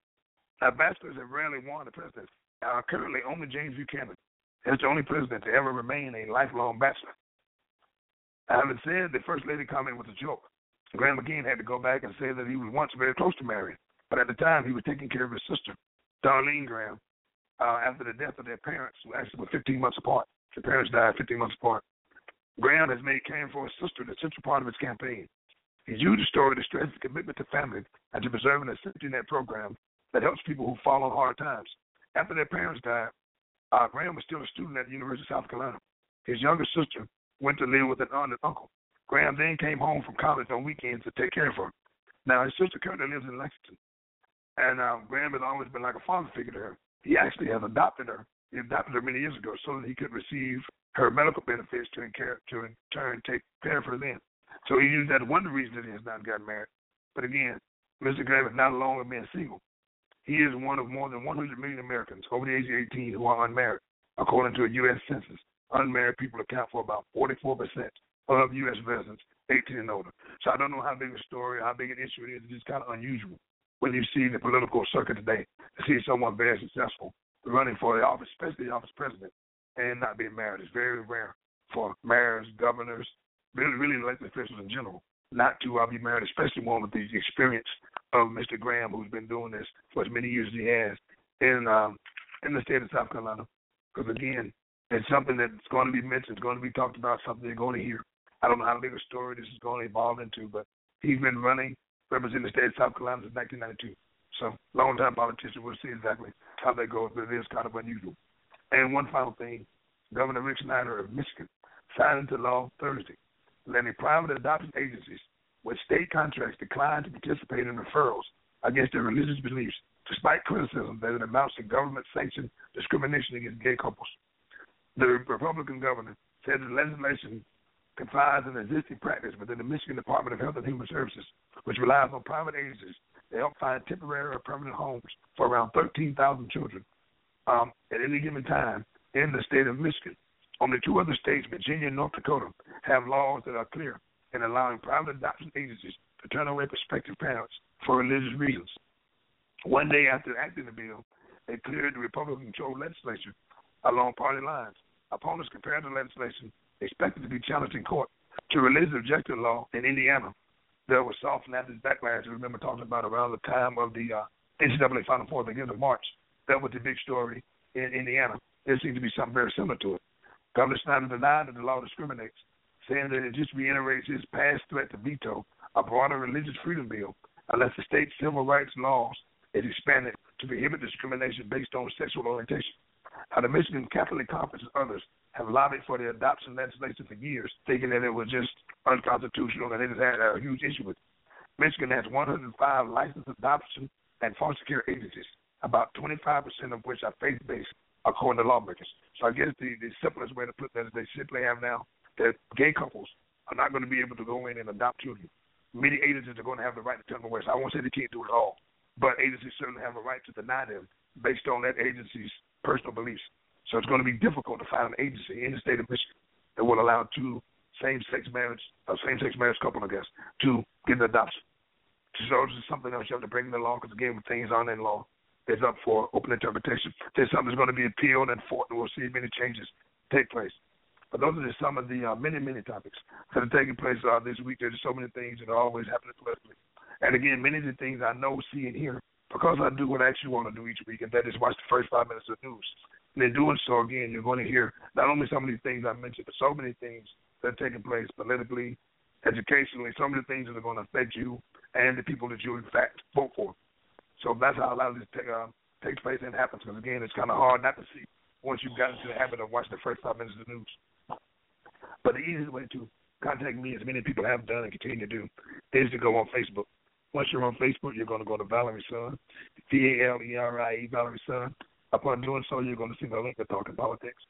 Now, bachelors have rarely won the presidency. Uh, currently, only James Buchanan is the only president to ever remain a lifelong bachelor. Having said the first lady comment was a joke, Graham again had to go back and say that he was once very close to marrying. But at the time, he was taking care of his sister, Darline Graham, uh, after the death of their parents, who actually were 15 months apart. Their parents died 15 months apart. Graham has made caring for his sister the central part of his campaign. He's used the story to stress his commitment to family and to preserving a safety net program that helps people who fall on hard times. After their parents died, uh, Graham was still a student at the University of South Carolina. His younger sister went to live with an aunt and uncle. Graham then came home from college on weekends to take care of her. Now, his sister currently lives in Lexington, and uh, Graham has always been like a father figure to her. He actually has adopted her. He adopted her many years ago so that he could receive her medical benefits to, in to in turn take care of her then. So he used that one reasons that he has not gotten married. But again, Mr. Graham is not alone in being single. He is one of more than 100 million Americans over the age of 18 who are unmarried, according to a U.S. Census. Unmarried people account for about 44% of U.S. residents 18 and older. So I don't know how big a story, how big an issue it is. It's just kind of unusual when you see the political circuit today to see someone very successful running for the office, especially the office president, and not being married. It's very rare for mayors, governors, really, really elected officials in general, not to uh, be married, especially one with the experience of Mr. Graham, who's been doing this for as many years as he has in um, in the state of South Carolina. Because again, it's something that's going to be mentioned, it's going to be talked about, something they're going to hear. I don't know how big a story this is going to evolve into, but he's been running, representing the state of South Carolina since 1992. So, long time politician. We'll see exactly how that goes, but it is kind of unusual. And one final thing Governor Rick Snyder of Michigan signed into law Thursday letting private adoption agencies with state contracts decline to participate in referrals against their religious beliefs, despite criticism that it amounts to government sanctioned discrimination against gay couples. The Republican governor said the legislation confines an existing practice within the Michigan Department of Health and Human Services, which relies on private agencies to help find temporary or permanent homes for around 13,000 children um, at any given time in the state of Michigan. Only two other states, Virginia and North Dakota, have laws that are clear in allowing private adoption agencies to turn away prospective parents for religious reasons. One day after enacting the bill, they cleared the Republican controlled legislature along party lines. Opponents compared the legislation, expected to be challenged in court, to religious objection law in Indiana. There was soft Baptist backlash, remember talking about around the time of the uh, NCAA Final Four beginning of March. That was the big story in Indiana. There seems to be something very similar to it. Governor Snyder denied that the law discriminates, saying that it just reiterates his past threat to veto a broader religious freedom bill unless the state's civil rights laws is expanded to prohibit discrimination based on sexual orientation. Now, the Michigan Catholic Conference and others have lobbied for the adoption legislation for years, thinking that it was just unconstitutional and it has had a huge issue with it. Michigan has 105 licensed adoption and foster care agencies, about 25% of which are faith based according to lawmakers. So I guess the, the simplest way to put that is they simply have now that gay couples are not going to be able to go in and adopt children. Many agencies are going to have the right to tell them away. So I won't say they can't do it all, but agencies certainly have a right to deny them based on that agency's personal beliefs. So it's going to be difficult to find an agency in the state of Michigan that will allow two same-sex marriage, a same-sex marriage couple, I guess, to get an adoption. So this is something else you have to bring in the law because again, things aren't in law is up for open interpretation. There's something that's going to be appealed and fought, and we'll see many changes take place. But those are just some of the uh, many, many topics that are taking place uh, this week. There's so many things that are always happening politically. And again, many of the things I know, see, and hear because I do what I actually want to do each week, and that is watch the first five minutes of news. And in doing so, again, you're going to hear not only some of these things I mentioned, but so many things that are taking place politically, educationally, so many things that are going to affect you and the people that you, in fact, vote for. So that's how a lot of this take, uh, takes place and happens. Because again, it's kind of hard not to see once you've gotten into the habit of watching the first five minutes of the news. But the easiest way to contact me, as many people have done and continue to do, is to go on Facebook. Once you're on Facebook, you're going to go to Valerie Son, V A L E R I E, Valerie Son. Upon doing so, you're going to see the link to Talking Politics.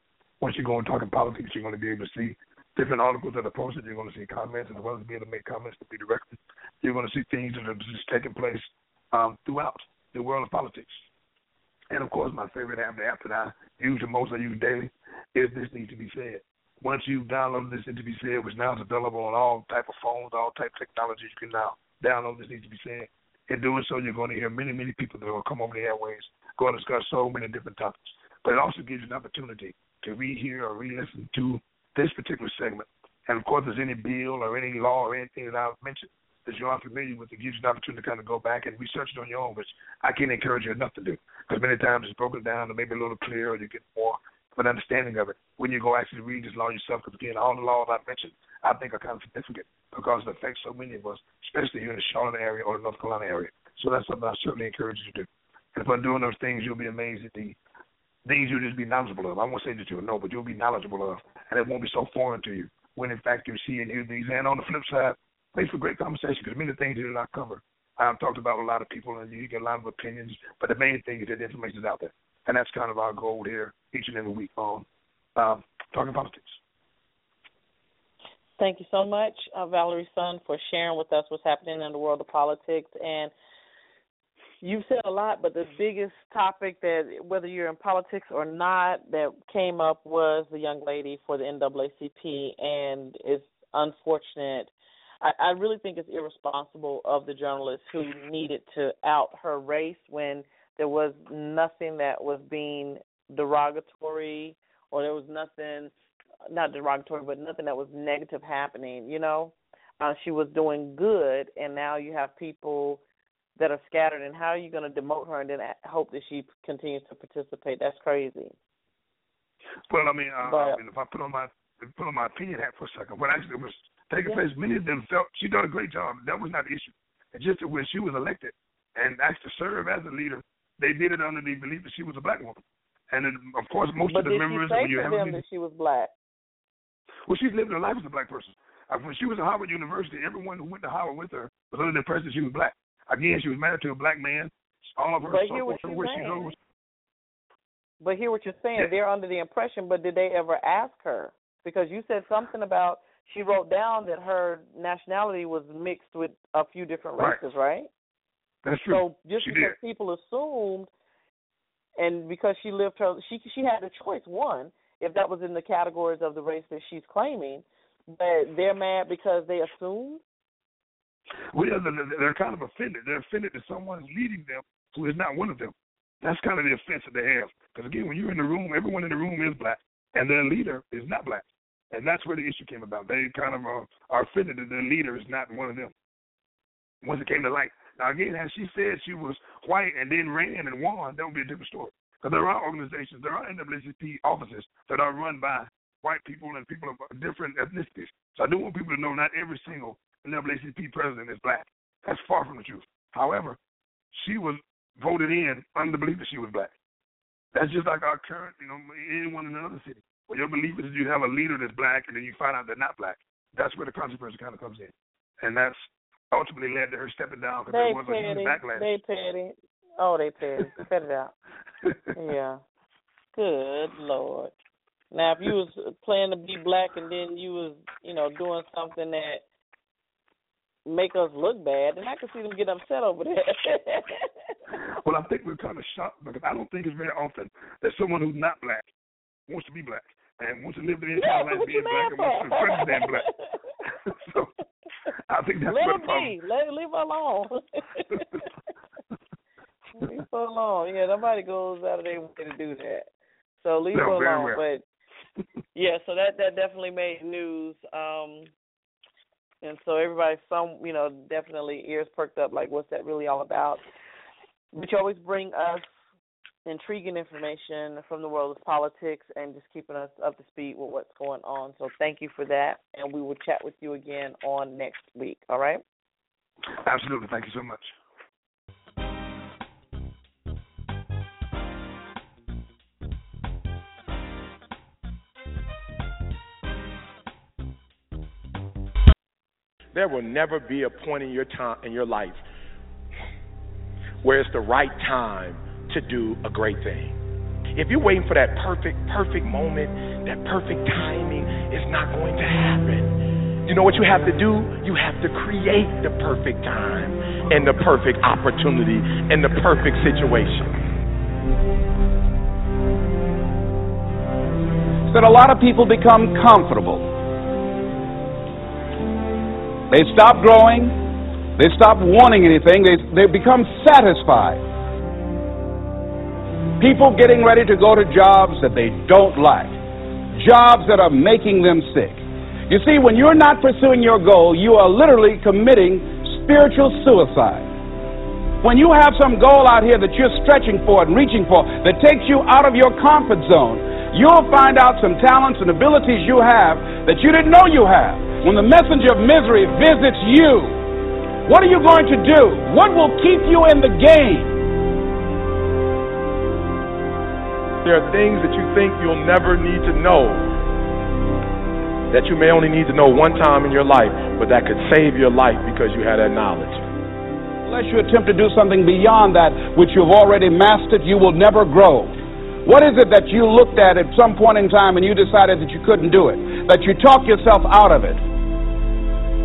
Once you go and Talking Politics, you're going to be able to see different articles that are posted. You're going to see comments as well as be able to make comments to be directed. You're going to see things that are just taking place um, throughout the world of politics. And of course, my favorite app, the app that I use the most, I use daily, is This Needs to Be Said. Once you've downloaded This Needs to Be Said, which now is available on all type of phones, all type of technologies, you can now download This Needs to Be Said. In doing so, you're going to hear many, many people that will come over the airways, going to discuss so many different topics. But it also gives you an opportunity to rehear or re-listen to this particular segment. And of course, there's any bill or any law or anything that I've mentioned that you aren't familiar with, it gives you an opportunity to kind of go back and research it on your own, which I can't encourage you enough to do. Because many times it's broken down and maybe a little clearer, you get more of an understanding of it when you go actually read this law yourself. Because again, all the laws I mentioned, I think are kind of significant because it affects so many of us, especially here in the Charlotte area or the North Carolina area. So that's something I certainly encourage you to do. And if I'm doing those things, you'll be amazed at the things you'll just be knowledgeable of. I won't say that you'll know, but you'll be knowledgeable of, and it won't be so foreign to you when in fact you see and hear these. And on the flip side, make for great conversation because many things you did not cover. I've talked about a lot of people and you get a lot of opinions, but the main thing is that the information is out there. And that's kind of our goal here each and every week on um, Talking Politics. Thank you so much, uh, Valerie Son, for sharing with us what's happening in the world of politics. And you've said a lot, but the biggest topic that, whether you're in politics or not, that came up was the young lady for the NAACP, and it's unfortunate. I, I really think it's irresponsible of the journalist who needed to out her race when there was nothing that was being derogatory or there was nothing not derogatory but nothing that was negative happening you know uh, she was doing good and now you have people that are scattered, and how are you going to demote her and then hope that she continues to participate? That's crazy. Well, I mean, uh, but, I mean, if I put on my put on my opinion hat for a second, what actually was taking yeah. place, many of them felt she done a great job. That was not the issue. It's just that when she was elected and asked to serve as a leader, they did it under the belief that she was a black woman. And then, of course, most but of the members when you have them that she was black. Well, she's living her life as a black person. Uh, when she was at Howard University, everyone who went to Howard with her was under the impression she was black. Again, she was married to a black man. All of her but hear what you're saying. But hear what you're saying. Yeah. They're under the impression, but did they ever ask her? Because you said something about she wrote down that her nationality was mixed with a few different races, right? right? That's true. So just she because did. people assumed, and because she lived her, she she had a choice. One, if that was in the categories of the race that she's claiming, but they're mad because they assumed. Well, they're kind of offended. They're offended that someone is leading them who is not one of them. That's kind of the offense that they have. Because again, when you're in the room, everyone in the room is black, and their leader is not black, and that's where the issue came about. They kind of uh, are offended that their leader is not one of them. Once it came to light. Now again, as she said she was white and then ran and won, that would be a different story. Because there are organizations, there are NAACP offices that are run by white people and people of different ethnicities. So I do want people to know not every single NAACP president is black. That's far from the truth. However, she was voted in under the belief that she was black. That's just like our current, you know, anyone in another city. Where your belief is you have a leader that's black and then you find out they're not black. That's where the controversy kind of comes in. And that's ultimately led to her stepping down because there was petty. a huge backlash. They petty. Oh, they petty. Cut it out. yeah. Good Lord. Now, if you was planning to be black and then you was, you know, doing something that make us look bad, then I can see them get upset over that. well, I think we're kind of shocked because I don't think it's very often that someone who's not black wants to be black and wants to live the entire yeah, life being black and wants to understand black. so I think that's Let what the problem. Be. Let leave her alone. leave her alone. Yeah, nobody goes out of their way to do that. So leave no, her alone. Well. But yeah, so that that definitely made news. Um and so everybody, some you know, definitely ears perked up, like, what's that really all about? But you always bring us intriguing information from the world of politics and just keeping us up to speed with what's going on. So thank you for that, and we will chat with you again on next week. All right? Absolutely. Thank you so much. There will never be a point in your time in your life where it's the right time to do a great thing. If you're waiting for that perfect, perfect moment, that perfect timing, it's not going to happen. You know what you have to do? You have to create the perfect time and the perfect opportunity and the perfect situation. That a lot of people become comfortable they stop growing. They stop wanting anything. They, they become satisfied. People getting ready to go to jobs that they don't like, jobs that are making them sick. You see, when you're not pursuing your goal, you are literally committing spiritual suicide. When you have some goal out here that you're stretching for and reaching for that takes you out of your comfort zone, you'll find out some talents and abilities you have that you didn't know you have. When the messenger of misery visits you, what are you going to do? What will keep you in the game? There are things that you think you'll never need to know that you may only need to know one time in your life, but that could save your life because you had that knowledge. Unless you attempt to do something beyond that which you've already mastered, you will never grow. What is it that you looked at at some point in time and you decided that you couldn't do it? That you talked yourself out of it?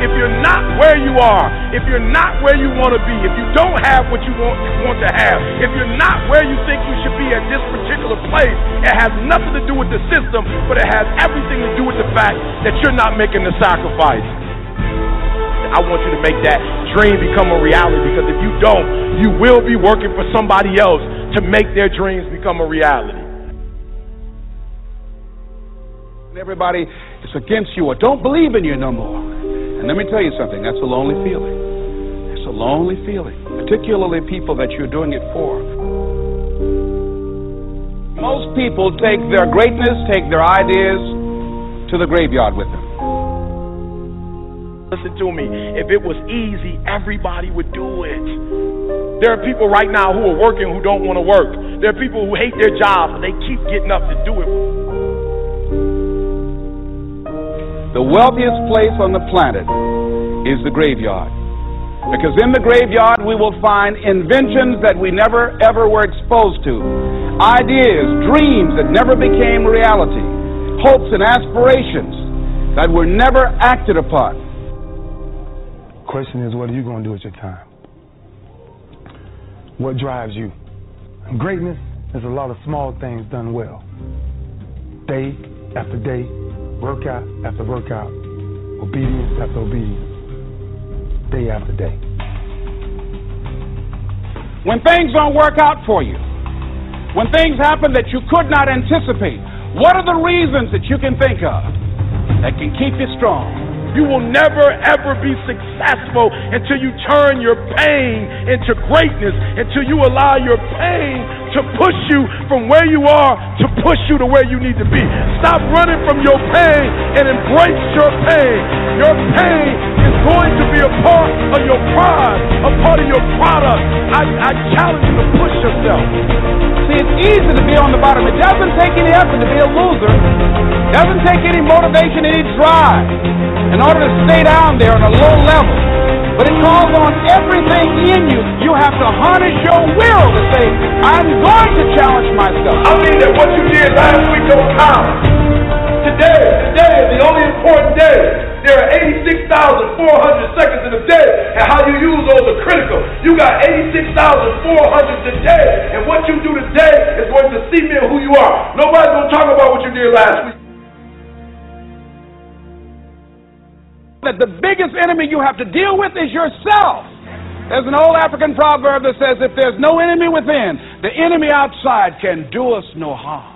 if you're not where you are, if you're not where you want to be, if you don't have what you want, want to have, if you're not where you think you should be at this particular place, it has nothing to do with the system, but it has everything to do with the fact that you're not making the sacrifice. I want you to make that dream become a reality because if you don't, you will be working for somebody else to make their dreams become a reality. And Everybody is against you or don't believe in you no more. And let me tell you something, that's a lonely feeling. It's a lonely feeling, particularly people that you're doing it for. Most people take their greatness, take their ideas to the graveyard with them. Listen to me. If it was easy, everybody would do it. There are people right now who are working who don't want to work. There are people who hate their jobs, but they keep getting up to do it. The wealthiest place on the planet is the graveyard. Because in the graveyard we will find inventions that we never ever were exposed to, ideas, dreams that never became reality, hopes and aspirations that were never acted upon. Question is, what are you going to do with your time? What drives you? Greatness is a lot of small things done well. Day after day, workout after workout, obedience after obedience, day after day. When things don't work out for you, when things happen that you could not anticipate, what are the reasons that you can think of that can keep you strong? You will never ever be successful until you turn your pain into greatness, until you allow your pain to push you from where you are to push you to where you need to be. Stop running from your pain and embrace your pain. Your pain is going to be a part of your pride, a part of your product. I, I challenge you to push yourself. See, it's easy to be on the bottom. It doesn't take any effort to be a loser. It doesn't take any motivation, any drive in order to stay down there on a low level. But it calls on everything in you. You have to harness your will to say, I'm going to challenge myself. I mean that what you did last week don't count. Today, today is the only important day. There are 86,400 seconds in a day, and how you use those are critical. You got 86,400 today, and what you do today is going to see cement who you are. Nobody's going to talk about what you did last week. that the biggest enemy you have to deal with is yourself. There's an old African proverb that says, if there's no enemy within, the enemy outside can do us no harm.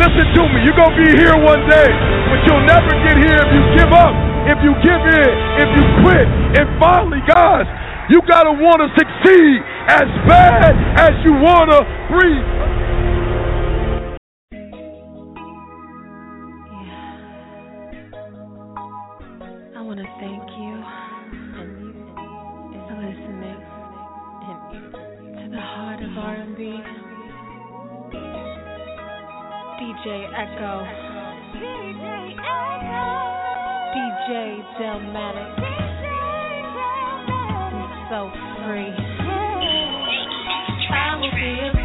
Listen to me. You're going to be here one day, but you'll never get here if you give up, if you give in, if you quit. And finally, guys, you got to want to succeed as bad as you want to breathe. R&B. DJ Echo. DJ Echo. DJ Delmatic. So free. I will be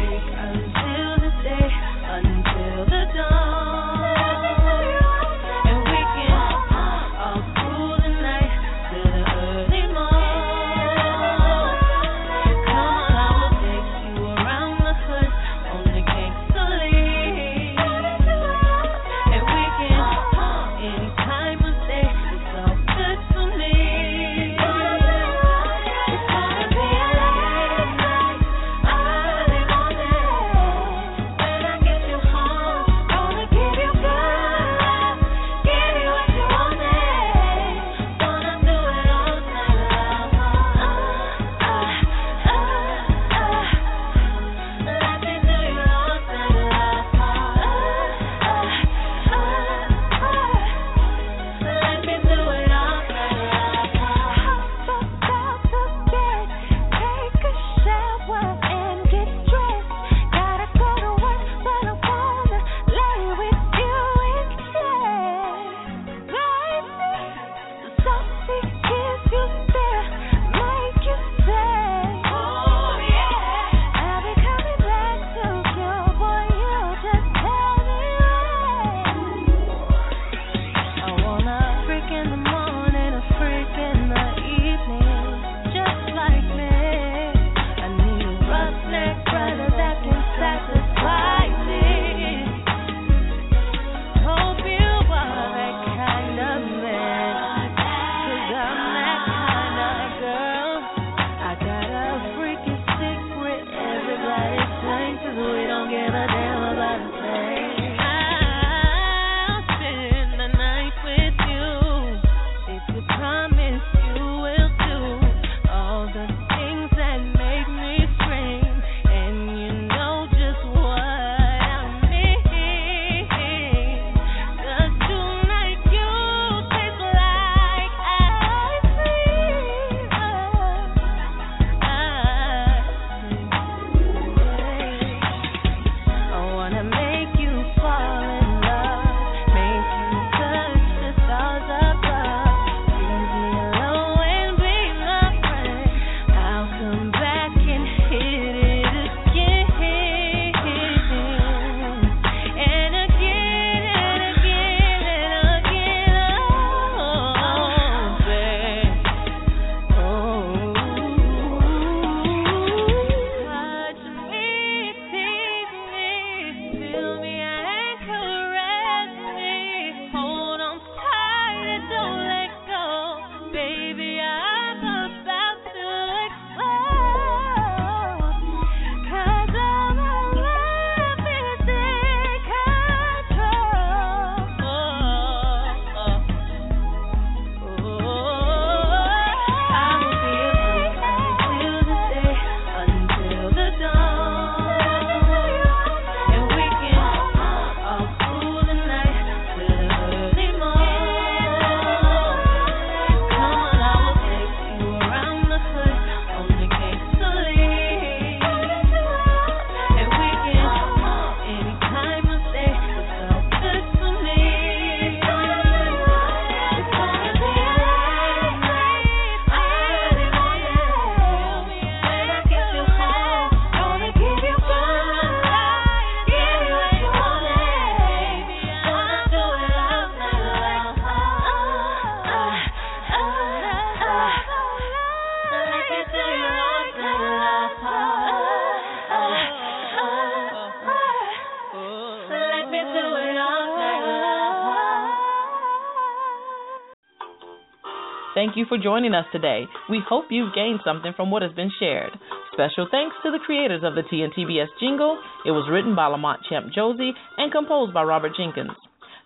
Thank you for joining us today. We hope you've gained something from what has been shared. Special thanks to the creators of the TNTBS jingle. It was written by Lamont Champ Josie and composed by Robert Jenkins.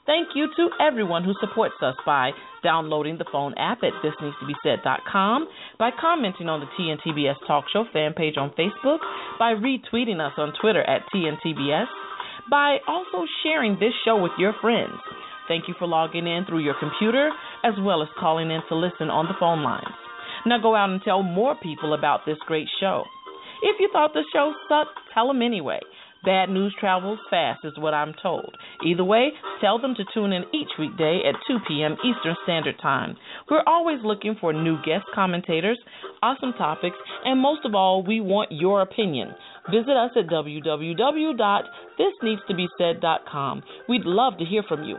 Thank you to everyone who supports us by downloading the phone app at thisneedstobesaid.com, by commenting on the TNTBS Talk Show fan page on Facebook, by retweeting us on Twitter at TNTBS, by also sharing this show with your friends. Thank you for logging in through your computer as well as calling in to listen on the phone lines. Now go out and tell more people about this great show. If you thought the show sucked, tell them anyway. Bad news travels fast, is what I'm told. Either way, tell them to tune in each weekday at 2 p.m. Eastern Standard Time. We're always looking for new guest commentators, awesome topics, and most of all, we want your opinion. Visit us at www.thisneedstobesaid.com. We'd love to hear from you.